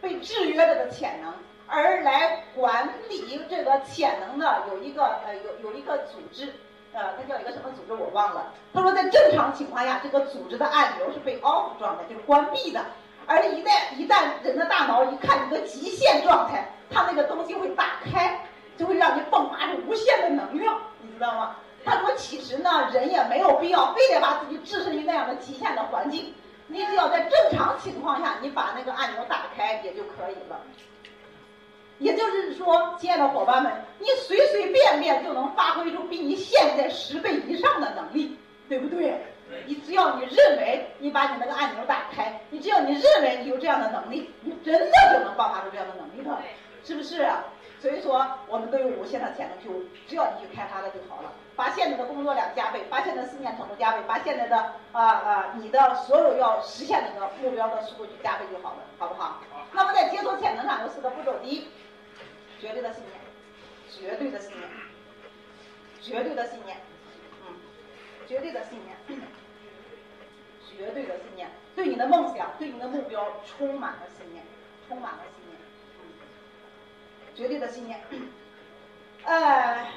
被制约着的潜能。而来管理这个潜能的有一个呃有有一个组织，呃，它叫一个什么组织我忘了。他说在正常情况下，这个组织的按钮是被 off 状态，就是关闭的。而一旦一旦人的大脑一看一个极限状态，它那个东西会打开，就会让你迸发出无限的能量，你知道吗？他说其实呢，人也没有必要非得把自己置身于那样的极限的环境，你只要在正常情况下，你把那个按钮打开也就可以了。也就是说，亲爱的伙伴们，你随随便便就能发挥出比你现在十倍以上的能力，对不对？你只要你认为你把你那个按钮打开，你只要你认为你有这样的能力，你真的就能爆发出这样的能力的，是不是？所以说，我们都有无限的潜能，就只要你去开发了就好了。把现在的工作量加倍，把现在的思念程度加倍，把现在的啊啊你的所有要实现那个目标的速度去加倍就好了，好不好？那么在解锁潜能上有四个步骤，第一。绝对的信念，绝对的信念，绝对的信念，嗯，绝对的信念，绝对的信念，对你的梦想，对你的目标充满了信念，充满了信念，嗯，绝对的信念，呃，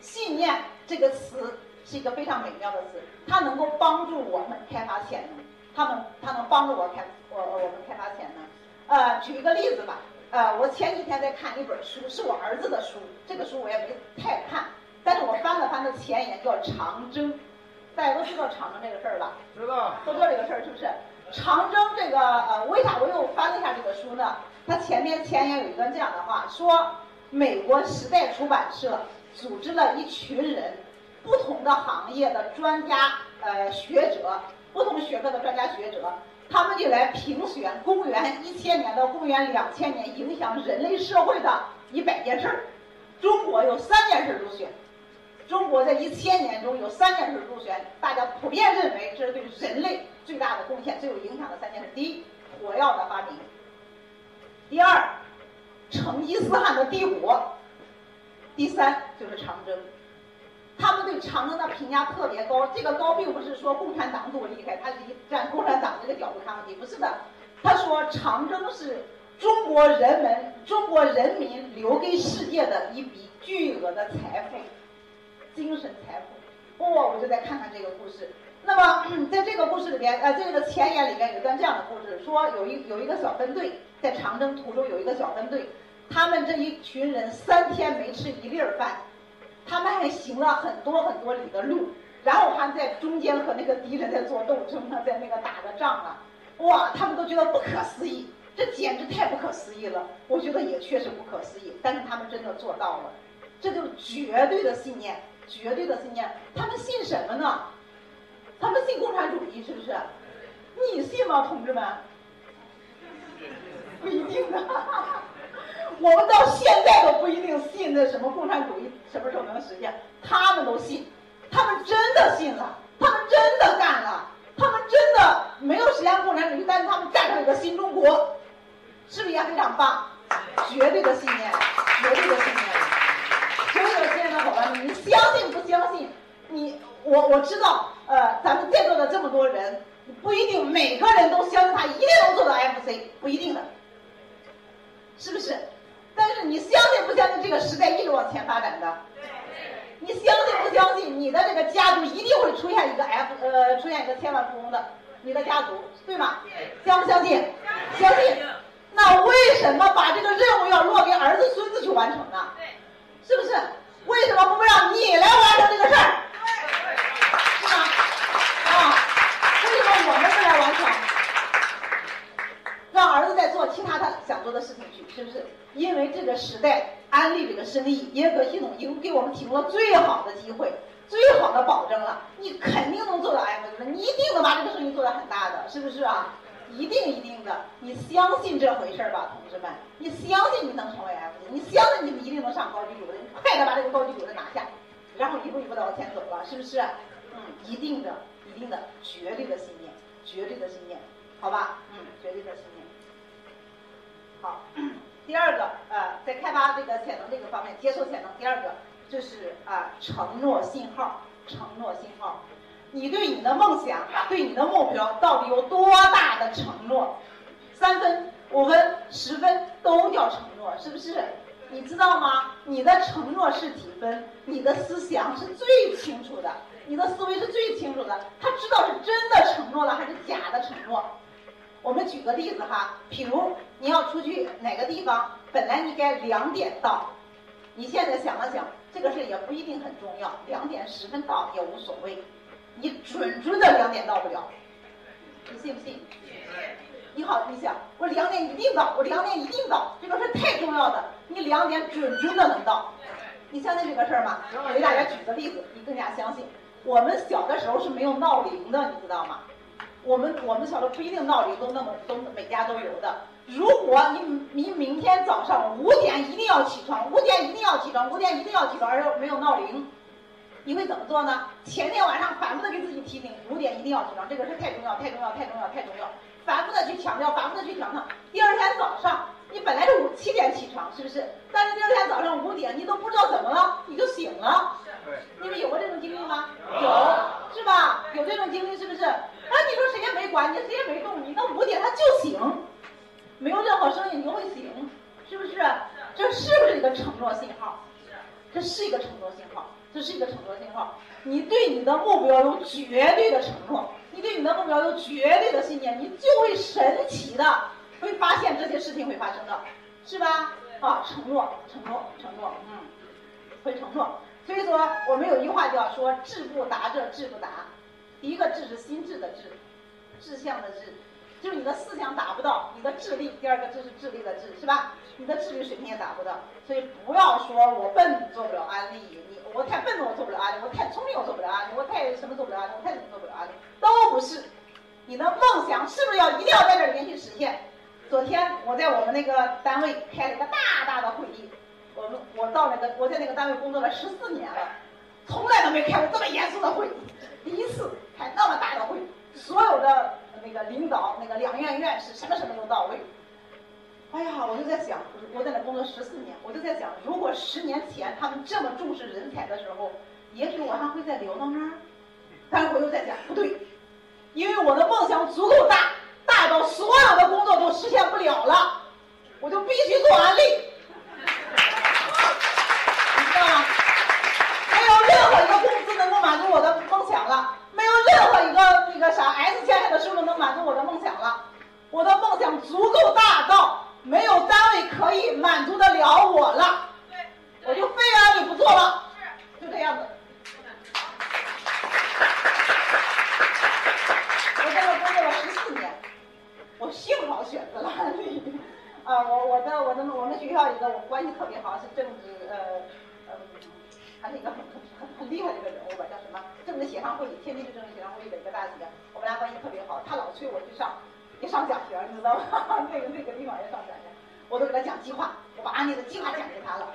信念这个词是一个非常美妙的词，它能够帮助我们开发潜能，它能它能帮助我开我我们开发潜能，呃，举一个例子吧。呃，我前几天在看一本书，是我儿子的书。这个书我也没太看，但是我翻了翻它前言，叫《长征》。大家都知道长征这个事儿吧？知道。都知道这个事儿是不是？长征这个呃，为啥我又翻了一下这个书呢？它前面前言有一段这样的话，说美国时代出版社组织了一群人，不同的行业的专家呃学者，不同学科的专家学者。他们就来评选公元一千年到公元两千年影响人类社会的一百件事儿。中国有三件事入选，中国在一千年中有三件事入选，大家普遍认为这是对人类最大的贡献、最有影响的三件事：第一，火药的发明；第二，成吉思汗的帝国；第三，就是长征。他们对长征的评价特别高，这个高并不是说共产党多厉害，他是站共产党这个角度看问题，不是的。他说长征是中国人们、中国人民留给世界的一笔巨额的财富，精神财富。哦，我就再看看这个故事。那么 (clears throat) 在这个故事里边，呃，这个前言里边有段这样的故事，说有一有一个小分队在长征途中有一个小分队，他们这一群人三天没吃一粒儿饭。他们还行了很多很多里的路，然后还在中间和那个敌人在做斗争呢，在那个打着仗啊，哇，他们都觉得不可思议，这简直太不可思议了。我觉得也确实不可思议，但是他们真的做到了，这就是绝对的信念，绝对的信念。他们信什么呢？他们信共产主义，是不是？你信吗，同志们？不一定的。我们到现在都不一定信那什么共产主义什么时候能实现，他们都信，他们真的信了，他们真的干了，他们真的没有实现共产主义，但是他们干出一个新中国，是不是也非常棒？绝对的信念，绝对的信念。所有亲爱的伙伴们，你相信不相信？你我我知道，呃，咱们在座的这么多人，不一定每个人都相信他一定能做到 FC，不一定的，是不是？但是你相信不相信这个时代一直往前发展的？你相信不相信你的这个家族一定会出现一个 F 呃出现一个千万富翁的？你的家族对吗？相不相信？相信。那为什么把这个任务要落给儿子孙子去完成呢？是不是？为什么不让你来完成这个事儿？是吧？啊？为什么我们不来完成？让儿子在做其他他想做的事情去，是不是？因为这个时代，安利这个生意，耶格系统已经给我们提供了最好的机会，最好的保证了，你肯定能做到 F 的，你一定能把这个生意做得很大的，是不是啊？一定一定的，你相信这回事儿吧，同志们，你相信你能成为 F 级，你相信你们一定能上高级主任，快点把这个高级主任拿下，然后一步一步的往前走了，是不是？嗯，一定的，一定的，绝对的信念，绝对的信念，好吧？嗯，绝对的信念。好。第二个，呃，在开发这个潜能这个方面，接受潜能。第二个就是啊，承诺信号，承诺信号。你对你的梦想、对你的目标到底有多大的承诺？三分、五分、十分都叫承诺，是不是？你知道吗？你的承诺是几分？你的思想是最清楚的，你的思维是最清楚的。他知道是真的承诺了还是假的承诺。我们举个例子哈，比如你要出去哪个地方，本来你该两点到，你现在想了想，这个事也不一定很重要，两点十分到也无所谓。你准准的两点到不了，你信不信？你好，你想我两点一定到，我两点一定到，这个事太重要的，你两点准准的能到，你相信这个事儿吗？我给大家举个例子，你更加相信。我们小的时候是没有闹铃的，你知道吗？我们我们小时候不一定闹铃都那么都每家都有的。如果你你明天早上五点一定要起床，五点一定要起床，五点一定要起床，而又没有闹铃。你会怎么做呢？前天晚上反复的给自己提醒，五点一定要起床，这个事太重要，太重要，太重要，太重要，反复的去强调，反复的去强调。第二天早上，你本来是五七点起床，是不是？但是第二天早上五点，你都不知道怎么了，你就醒了。你们有过这种经历吗？有，是吧？有这种经历是不是？啊，你说谁也没管你，谁也没动你，到五点他就醒，没有任何声音你就会醒，是不是？这是不是一个承诺信号？这是一个承诺信号。这是一个承诺信号，你对你的目标有绝对的承诺，你对你的目标有绝对的信念，你就会神奇的会发现这些事情会发生的，是吧？啊，承诺，承诺，承诺，嗯，会承诺。所以说，我们有一句话叫说“志不达者志不达”，第一个志是心智的志，志向的志。就是你的思想达不到，你的智力，第二个志是智力的智，是吧？你的智力水平也达不到，所以不要说我笨做不了安利，你我太笨了我做不了安利，我太聪明我做不了安利，我太什么做不了安利，我太什么做不了安利，都不是。你的梦想是不是要一定要在这里面去实现？昨天我在我们那个单位开了一个大大的会议，我们我到那个我在那个单位工作了十四年了，从来都没开过这么严肃的会，第一次开那么大的会，所有的。那个领导，那个两院院士，什么什么都到位。哎呀，我就在想，我在那工作十四年，我就在想，如果十年前他们这么重视人才的时候，也许我还会再留到那儿。但是我又在想，不对，因为我的梦想足够大，大到所有的工作都实现不了了，我就必须做安利。你知道吗？没有任何一个公司能够满足我的梦想了。没有一个那个啥 S 线下的收入能满足我的梦想了，我的梦想足够大到没有单位可以满足得了我了，我就非安利不做了，就这样子。我在这工作了十四年，我幸好选择了安利。啊，我我的我的我们学校一个我关系特别好是政治呃嗯，还是一个很很很很厉害的一个人物吧，叫什么？政治协商会议，天津市政治协商会议的一个大姐，我们俩关系特别好。他老催我去上，一上讲学，你知道吗？(laughs) 那个那个地方也上讲学，我都给他讲计划，我把安利的计划讲给他了。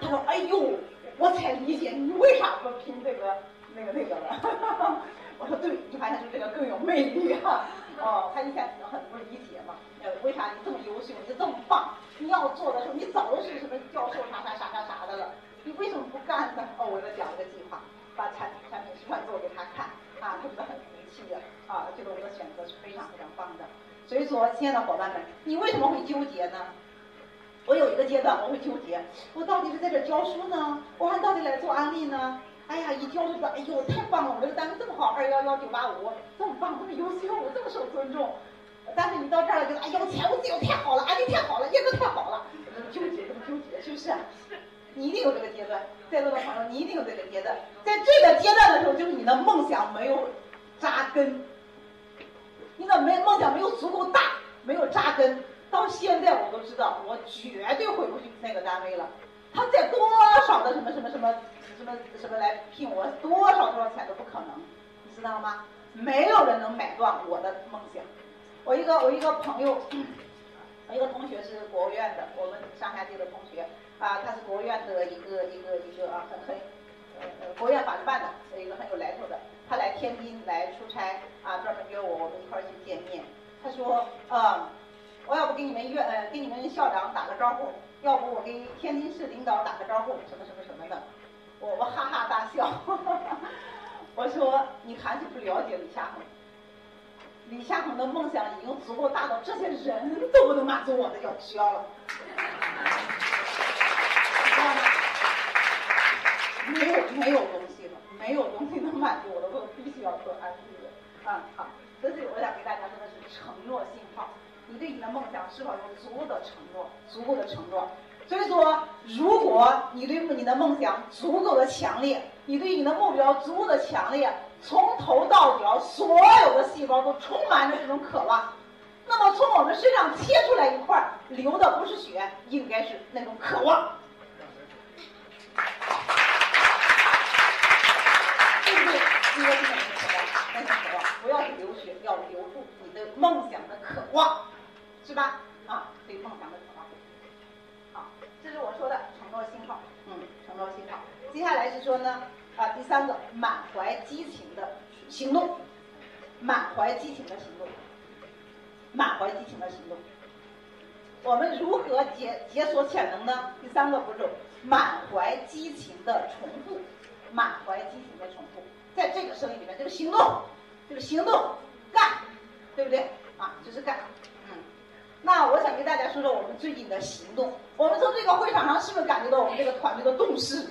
他说：“哎呦，我才理解你为啥不拼这个那个那个了。(laughs) ”我说：“对，你发现就这个更有魅力哈。”哦，他以前很不理解嘛，呃，为啥你这么优秀，你这么棒，你要做的时候，你早都是什么教授啥啥啥啥啥的了，你为什么不干呢？哦，我给他讲了个计划。把产产品示范做给他看，啊，他觉得很服气的，啊，觉得我的选择是非常非常棒的。所以说，亲爱的伙伴们，你为什么会纠结呢？我有一个阶段我会纠结，我到底是在这教书呢，我还到底来做安利呢？哎呀，一教就觉得，哎呦，太棒了，我这个单位这么好，二幺幺九八五，这么棒，这么优秀，这么受尊重。但是你到这儿了，觉得，哎呦，财务自由太好了，安利太好了，业务太好了，纠结，这么纠结，是不是？你一定有这个阶段，在座的朋友，你一定有这个阶段。在这个阶段的时候，就是你的梦想没有扎根，你的没梦想没有足够大，没有扎根。到现在我都知道，我绝对回不去那个单位了。他在多少的什么什么什么什么什么来聘我，多少多少钱都不可能，你知道吗？没有人能买断我的梦想。我一个我一个朋友，我一个同学是国务院的，我们上下级的同学。啊，他是国务院的一个一个一个啊，很很，呃，国务院法律办的，是一个很有来头的。他来天津来出差，啊，专门约我，我们一块儿去见面。他说，呃，我要不给你们院呃，给你们校长打个招呼，要不我给天津市领导打个招呼，什么什么什么的。我我哈哈大笑，(laughs) 我说你还是不了解李夏恒。李夏恒的梦想已经足够大到这些人都不能满足我的要需要了，知道吗？没有没有东西了，没有东西能满足我的，我必须要做安利的。啊，好，这是我想给大家说的是承诺信号。你对你的梦想是否有足够的承诺？足够的承诺。所以说，如果你对你的梦想足够的强烈，你对你的目标足够的强烈，从头到脚所有的细胞都充满着这种渴望，那么从我们身上切出来一块，流的不是血，应该是那种渴望。对不对？应该是那种渴望，那种渴望，不要是流血，要留住你的梦想的渴望，是吧？啊，对梦想的渴望。好，这是我说的承诺信号，嗯，承诺信号。接下来是说呢，啊，第三个，满怀激情的行动，满怀激情的行动，满怀激情的行动。我们如何解解锁潜能呢？第三个步骤，满怀激情的重复，满怀激情的重复，在这个声音里面，就是行动，就是行动，干，对不对？啊，就是干。嗯，那我想跟大家说说我们最近的行动。我们从这个会场上是不是感觉到我们这个团队的动势？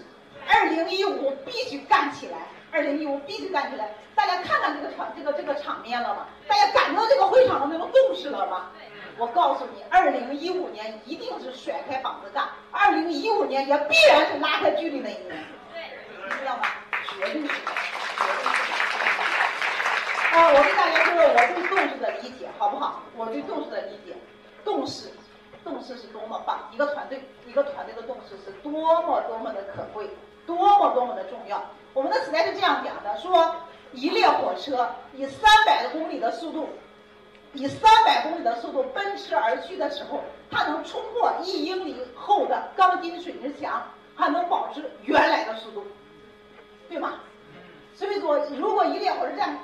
二零一五必须干起来，二零一五必须干起来。大家看看这个场这个这个场面了吗？大家感觉到这个会场的那种动势了吗？我告诉你，二零一五年一定是甩开膀子干，二零一五年也必然是拉开距离那一年，你知道吗？绝对是，绝对是。啊，我跟大家说说我对动势的理解，好不好？我对动势的理解，动势，动势是多么棒！一个团队，一个团队的动势是多么多么的可贵，多么多么的重要。我们的时代是这样讲的：说一列火车以三百公里的速度。以三百公里的速度奔驰而去的时候，它能冲破一英里厚的钢筋水泥墙，还能保持原来的速度，对吗？所以说，如果一列火车站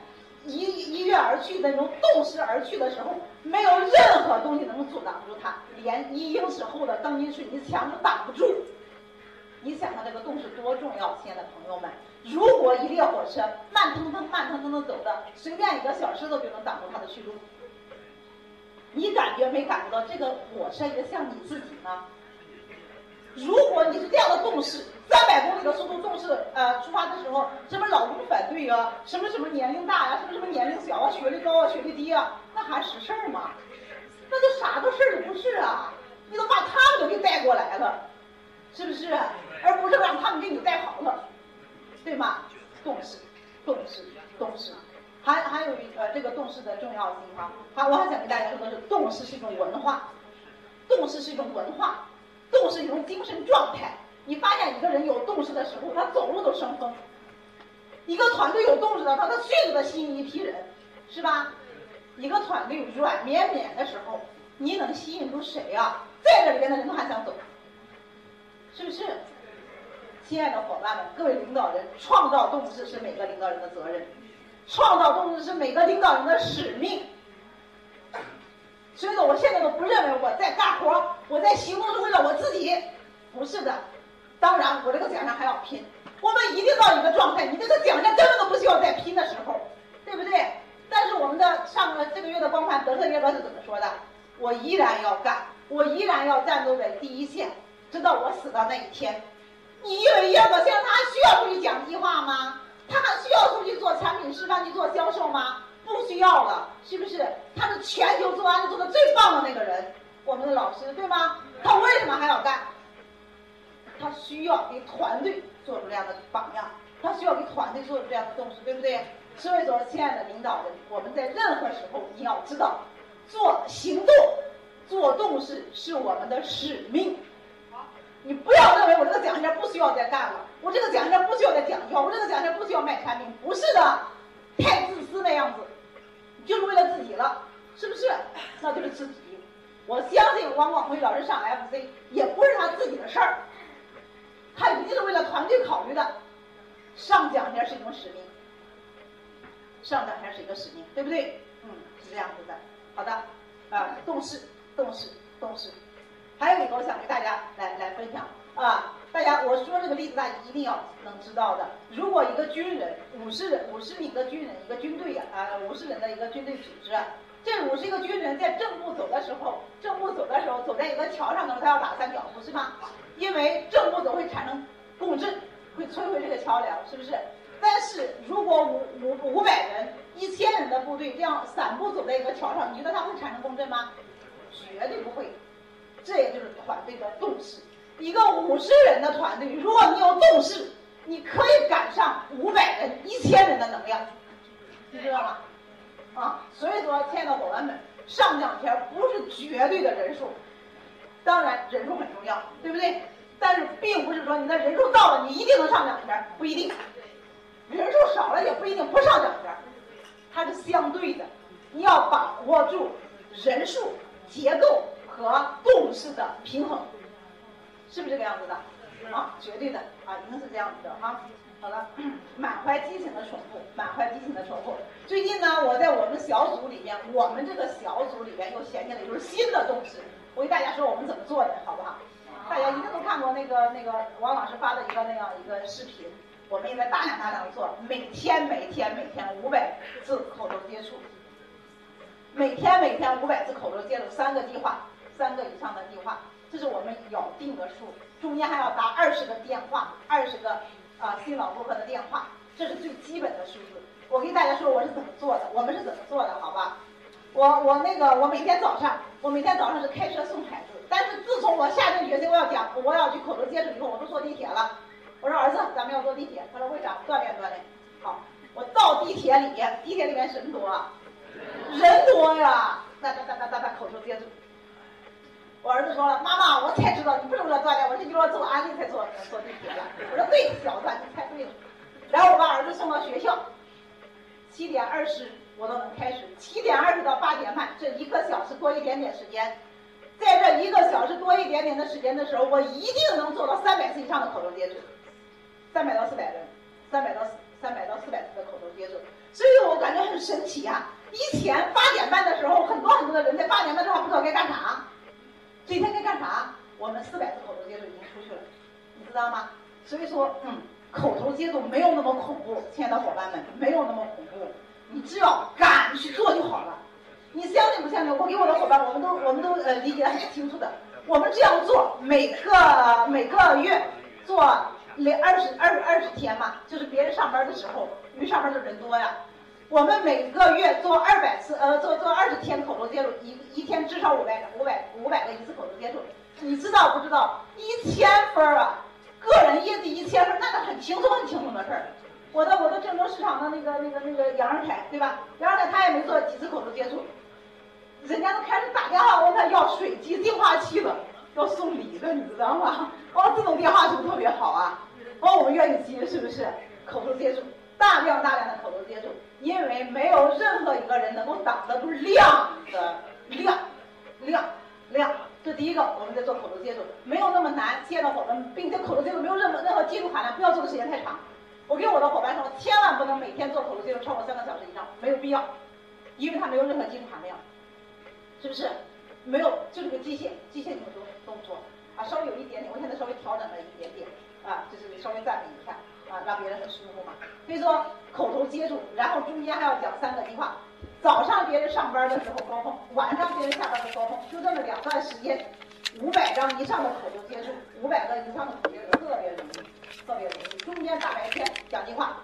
一一跃而去的那种动势而去的时候，没有任何东西能阻挡住它，连一英尺厚的钢筋水泥墙都挡不住。你想想这个动势多重要，亲爱的朋友们！如果一列火车慢腾腾、慢腾腾的走的，随便一个小石头就能挡住它的去路。你感觉没感觉到这个火车也像你自己呢？如果你是这样的动势，三百公里的速度动势，呃，出发的时候，什么老公反对啊，什么什么年龄大呀，什么什么年龄小啊，学历高啊，学历低啊，那还是事儿吗？那就啥都事儿都不是啊！你都把他们都给带过来了，是不是？而不是让他们给你带跑了，对吗？动势，动势，动势。还还有一呃这个动势的重要性哈，好，我还想跟大家说的是，动势是一种文化，动势是一种文化，动势一种精神状态。你发现一个人有动势的时候，他走路都生风；一个团队有动势的，他他迅速的吸引一批人，是吧？一个团队软绵绵的时候，你能吸引住谁呀？在这里边的人都还想走，是不是？亲爱的伙伴们，各位领导人，创造动势是每个领导人的责任。创造动力是每个领导人的使命，所以说我现在都不认为我在干活，我在行动是为了我自己，不是的。当然，我这个奖项还要拼，我们一定到一个状态，你这个奖项根本都不需要再拼的时候，对不对？但是我们的上个这个月的光盘德特耶格是怎么说的？我依然要干，我依然要战斗在第一线，直到我死的那一天。你以为耶格现在他还需要出去讲计划吗？他还需要出去做产品示范、去做销售吗？不需要了，是不是？他是全球做安利做的最棒的那个人，我们的老师，对吗？他为什么还要干？他需要给团队做出这样的榜样，他需要给团队做出这样的动势，对不对？所以说，亲爱的领导人，我们在任何时候你要知道，做行动、做动势是我们的使命。你不要认为我这个奖项不需要再干了，我这个奖项不需要再讲话，我这个奖项不需要卖产品，不是的，太自私那样子，就是为了自己了，是不是？那就是自己。我相信王广辉老师上 FC 也不是他自己的事儿，他一定是为了团队考虑的。上奖项是一种使命，上奖项是一个使命，对不对？嗯，是这样子的。好的，啊，动势，动势，动势。还有一个，我想给大家来来分享啊，大家我说这个例子，大家一定要能知道的。如果一个军人，五十人、五十名的军人，一个军队呀，啊，五十人的一个军队组织，这五十个军人在正步走的时候，正步走的时候，走在一个桥上的时候，他要打三脚，不是吗？因为正步走会产生共振，会摧毁这个桥梁，是不是？但是如果五五五百人、一千人的部队这样散步走在一个桥上，你觉得它会产生共振吗？绝对不会。这也就是团队的动势。一个五十人的团队，如果你有动势，你可以赶上五百人、一千人的能量，你知道吗？啊，所以说，亲爱的伙伴们，上讲篇不是绝对的人数，当然人数很重要，对不对？但是并不是说你的人数到了，你一定能上讲篇，不一定。人数少了也不一定不上讲篇，它是相对的，你要把握住人数、结构和动势的平衡。是不是这个样子的？啊，绝对的啊，一定是这样子的哈。好了，满怀激情的重复，满怀激情的重复。最近呢，我在我们小组里面，我们这个小组里面又衔接了就是新的东西。我给大家说我们怎么做的，好不好？大家一定都看过那个那个王老师发的一个那样一个视频。我们也在大量大量做，每天每天每天五百次口头接触，每天每天五百次口头接触，三个计划，三个以上的计划。这是我们咬定的数，中间还要打二十个电话，二十个啊新老顾客的电话，这是最基本的数字。我跟大家说我是怎么做的，我们是怎么做的，好吧？我我那个我每天早上，我每天早上是开车送孩子，但是自从我下定决心我要讲我要去口头接触以后，我都坐地铁了。我说儿子，咱们要坐地铁。他说为啥？锻炼锻炼。好，我到地铁里，地铁里面人多，人多呀，哒哒哒哒哒哒口头接触。我儿子说了：“妈妈，我才知道你不是为了锻炼，我是因为做安利才坐坐地铁的。”我说：“对，小子，你猜对了。”然后我把儿子送到学校，七点二十我都能开始，七点二十到八点半这一个小时多一点点时间，在这一个小时多一点点的时间的时候，我一定能做到三百次以上的口头接触，三百到四百人，三百到三百到四百次的口头接触，所以我感觉很神奇啊！以前八点半的时候，很多很多的人在八点半之后不知道该干啥。今天该干啥？我们四百次口头接触已经出去了，你知道吗？所以说，嗯，口头接触没有那么恐怖，亲爱的伙伴们，没有那么恐怖，你只要敢去做就好了。你相信不相信？我给我的伙伴，我们都我们都呃理解的很清楚的。我们这样做，每个每个月做两二十二二十天嘛，就是别人上班的时候，因为上班的人多呀。我们每个月做二百次，呃，做做二十天口头接触，一一天至少五百个，五百五百个一次口头接触。你知道不知道？一千分啊，个人业绩一千分，那是很轻松很轻松的事儿。我的我的郑州市场的那个那个那个杨二凯，对吧？杨二凯他也没做几次口头接触，人家都开始打电话问他要水机净化器了，要送礼的，你知道吗？哦，这种电话是不是特别好啊？哦，我们愿意接，是不是？口头接触，大量大量的口头接触。因为没有任何一个人能够挡得住量的量，量，量。这第一个，我们在做口头接触，没有那么难。见到伙伴，并且口头接触没有任何任何技术含量，不要做的时间太长。我跟我的伙伴说，千万不能每天做口头接触超过三个小时以上，没有必要，因为它没有任何技术含量，是不是？没有，就是个机械，机械性的动作啊，稍微有一点点，我现在稍微调整了一点点啊，就是稍微赞美一下。啊，让别人很舒服嘛。所以说口头接触，然后中间还要讲三个计划。早上别人上班的时候高峰，晚上别人下班的高峰，就这么两段时间，五百张以上的口头接触，五百个以上的口头接触特别容易，特别容易。中间大白天讲计划，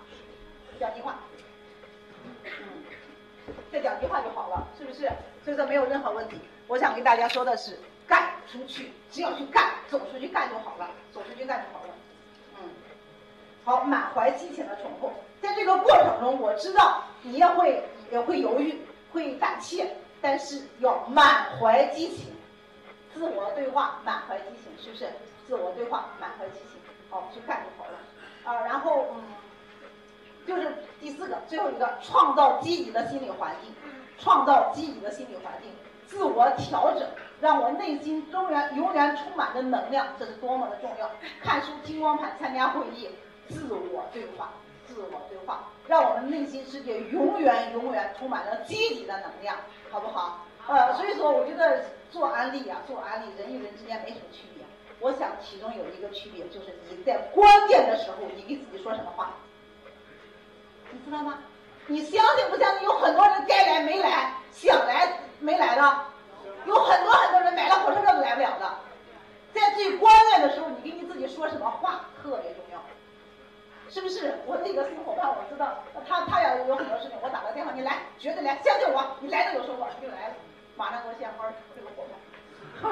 讲计划，再讲句话就好了，是不是？所以说没有任何问题。我想跟大家说的是，干出去，只要去干，走出去干就好了，走出去干就好了。嗯好，满怀激情的重复，在这个过程中，我知道你也会也会犹豫，会胆怯，但是要满怀激情，自我对话，满怀激情，是不是？自我对话，满怀激情，好，去干就好了。啊，然后嗯，就是第四个，最后一个，创造积极的心理环境，创造积极的心理环境，自我调整，让我内心永远永远充满着能量，这是多么的重要。看书、听光盘、参加会议。自我对话，自我对话，让我们内心世界永远永远充满了积极的能量，好不好？呃，所以说，我觉得做安利啊，做安利，人与人之间没什么区别，我想其中有一个区别就是你在关键的时候，你给自己说什么话，你知道吗？你相信不相信？有很多人该来没来，想来没来的，有很多很多人买了火车票都来不了的。在最关键的时候，你给你自己说什么话特别重要，是不是？我那个新伙伴，我知道他他也有很多事情，我打个电话，你来，绝对来，相信我，你来了有收获，他就来了，马上给我献花，这个伙伴，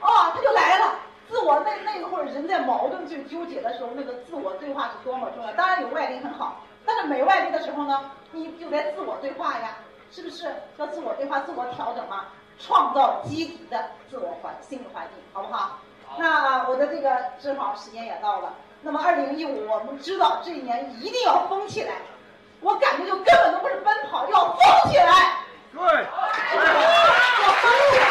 哦，他就来了。自我那那会儿人在矛盾最纠结的时候，那个自我对话是多么重要。当然有外力很好，但是没外力的时候呢，你就在自我对话呀，是不是？要自我对话、自我调整嘛，创造积极的自我环心理环境，好不好？那我的这个正好时间也到了。那么二零一五，我们知道这一年一定要疯起来。我感觉就根本都不是奔跑，要疯起来。对，要疯起来，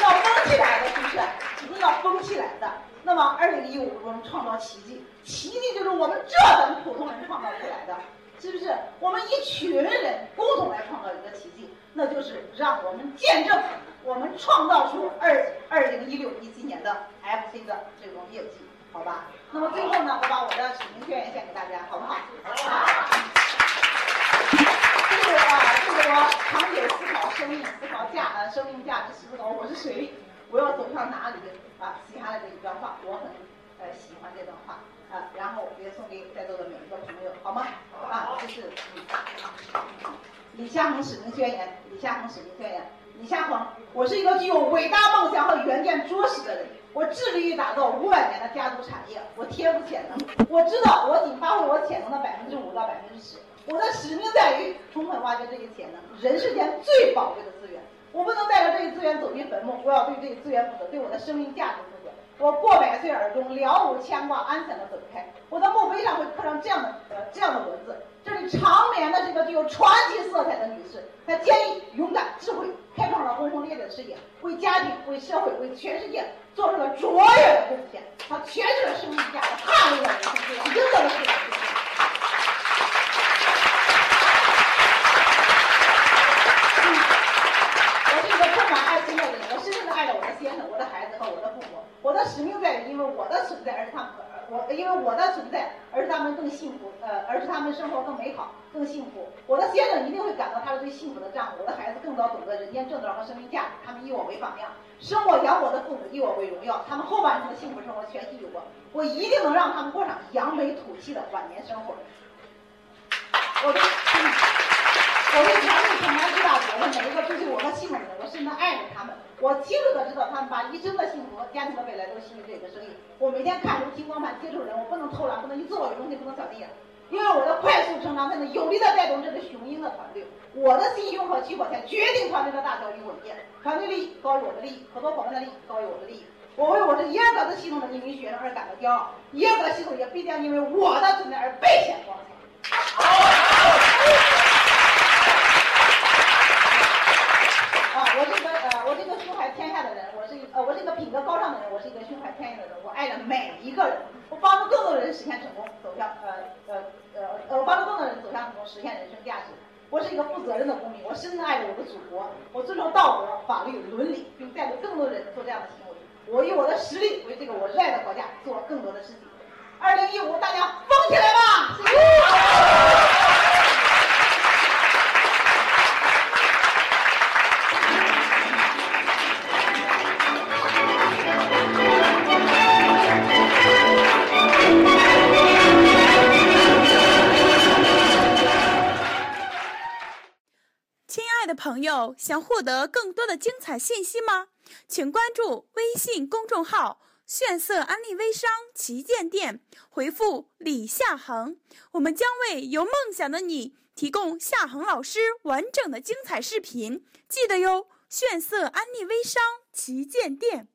要疯起来的，是不是？一定要疯起来的。那么二零一五，我们创造奇迹，奇迹就是我们这等普通人创造出来的，是不是？我们一群人共同来创造一个奇迹，那就是让我们见证我们创造出二二零一六一七年的 FC 的这种业绩，好吧？那么最后呢，我把我的使命宣言献给大家，好不好？这是啊，这是我长久思考生命、思考价呃生命价值、思考我是谁，我要走向哪里啊写下来的一段话，我很呃喜欢这段话啊，然后也送给在座的每一个朋友，好吗？啊，这是嗯李夏恒使命宣言，李夏恒使命宣言。李夏恒，我是一个具有伟大梦想和远见卓识的人，我致力于打造五百年的家族产业，我天赋潜能，我知道我仅发挥我潜能的百分之五到百分之十。我的使命在于充分挖掘这些潜能，人世间最宝贵的资源。我不能带着这些资源走进坟墓，我要对这些资源负责，对我的生命价值。我过百岁而终，了无牵挂，安详的走开。我的墓碑上会刻上这样的呃这样的文字：这里长眠的这个具有传奇色彩的女士，她坚毅、勇敢、智慧，开创了轰轰烈烈的事业，为家庭、为社会、为全世界做出了卓越的贡献。她诠释了生命价值，捍卫了人生自由，赢得了世界尊重。我是一个充满爱心的人，我深深的爱着我的先生、我的孩子和我的父母。我的使命在于，因为我的存在，而是他们我因为我的存在，而是他们更幸福，呃，而是他们生活更美好、更幸福。我的先生一定会感到他是最幸福的丈夫，我的孩子更早懂得人间正道和生命价值，他们以我为榜样，生我养我的父母以我为荣耀，他们后半生的幸福生活全系于我，我一定能让他们过上扬眉吐气的晚年生活。我的。我为全力承担最大责任，每一个追随我的系统，我深深爱着他们。我清楚的知道，他们把一生的幸福家庭的未来都系于这个生意。我每天看书、听光盘、接触人，我不能偷懒，不能一自我为中心，不能小心眼。因为我的快速成长才能有力的带动这个雄鹰的团队。我的心胸和取火才决定团队的大小与稳健。团队利益高于我的利益，合作伙伴的利益高于我的利益。我为我这耶格的系统的一名学生而感到骄傲，耶格系统也必将因为我的存在而倍显光彩。啊，我是一个呃，我是一个胸怀天下的人，我是一呃，我是一我是一个胸怀天下的人，我爱着每一个人，我帮助更多的人实现成功，走向呃呃呃呃，我帮助更多人走向成功，实现人生价值。我是一个负责任的公民，我深深爱着我的祖国，我尊重道德、法律、伦理，并带领更多人做这样的行为。我以我的实力为这个我热爱的国家做更多的事情。二零一五，大家疯起来吧！朋友，想获得更多的精彩信息吗？请关注微信公众号“炫色安利微商旗舰店”，回复“李夏恒”，我们将为有梦想的你提供夏恒老师完整的精彩视频。记得哟，炫色安利微商旗舰店。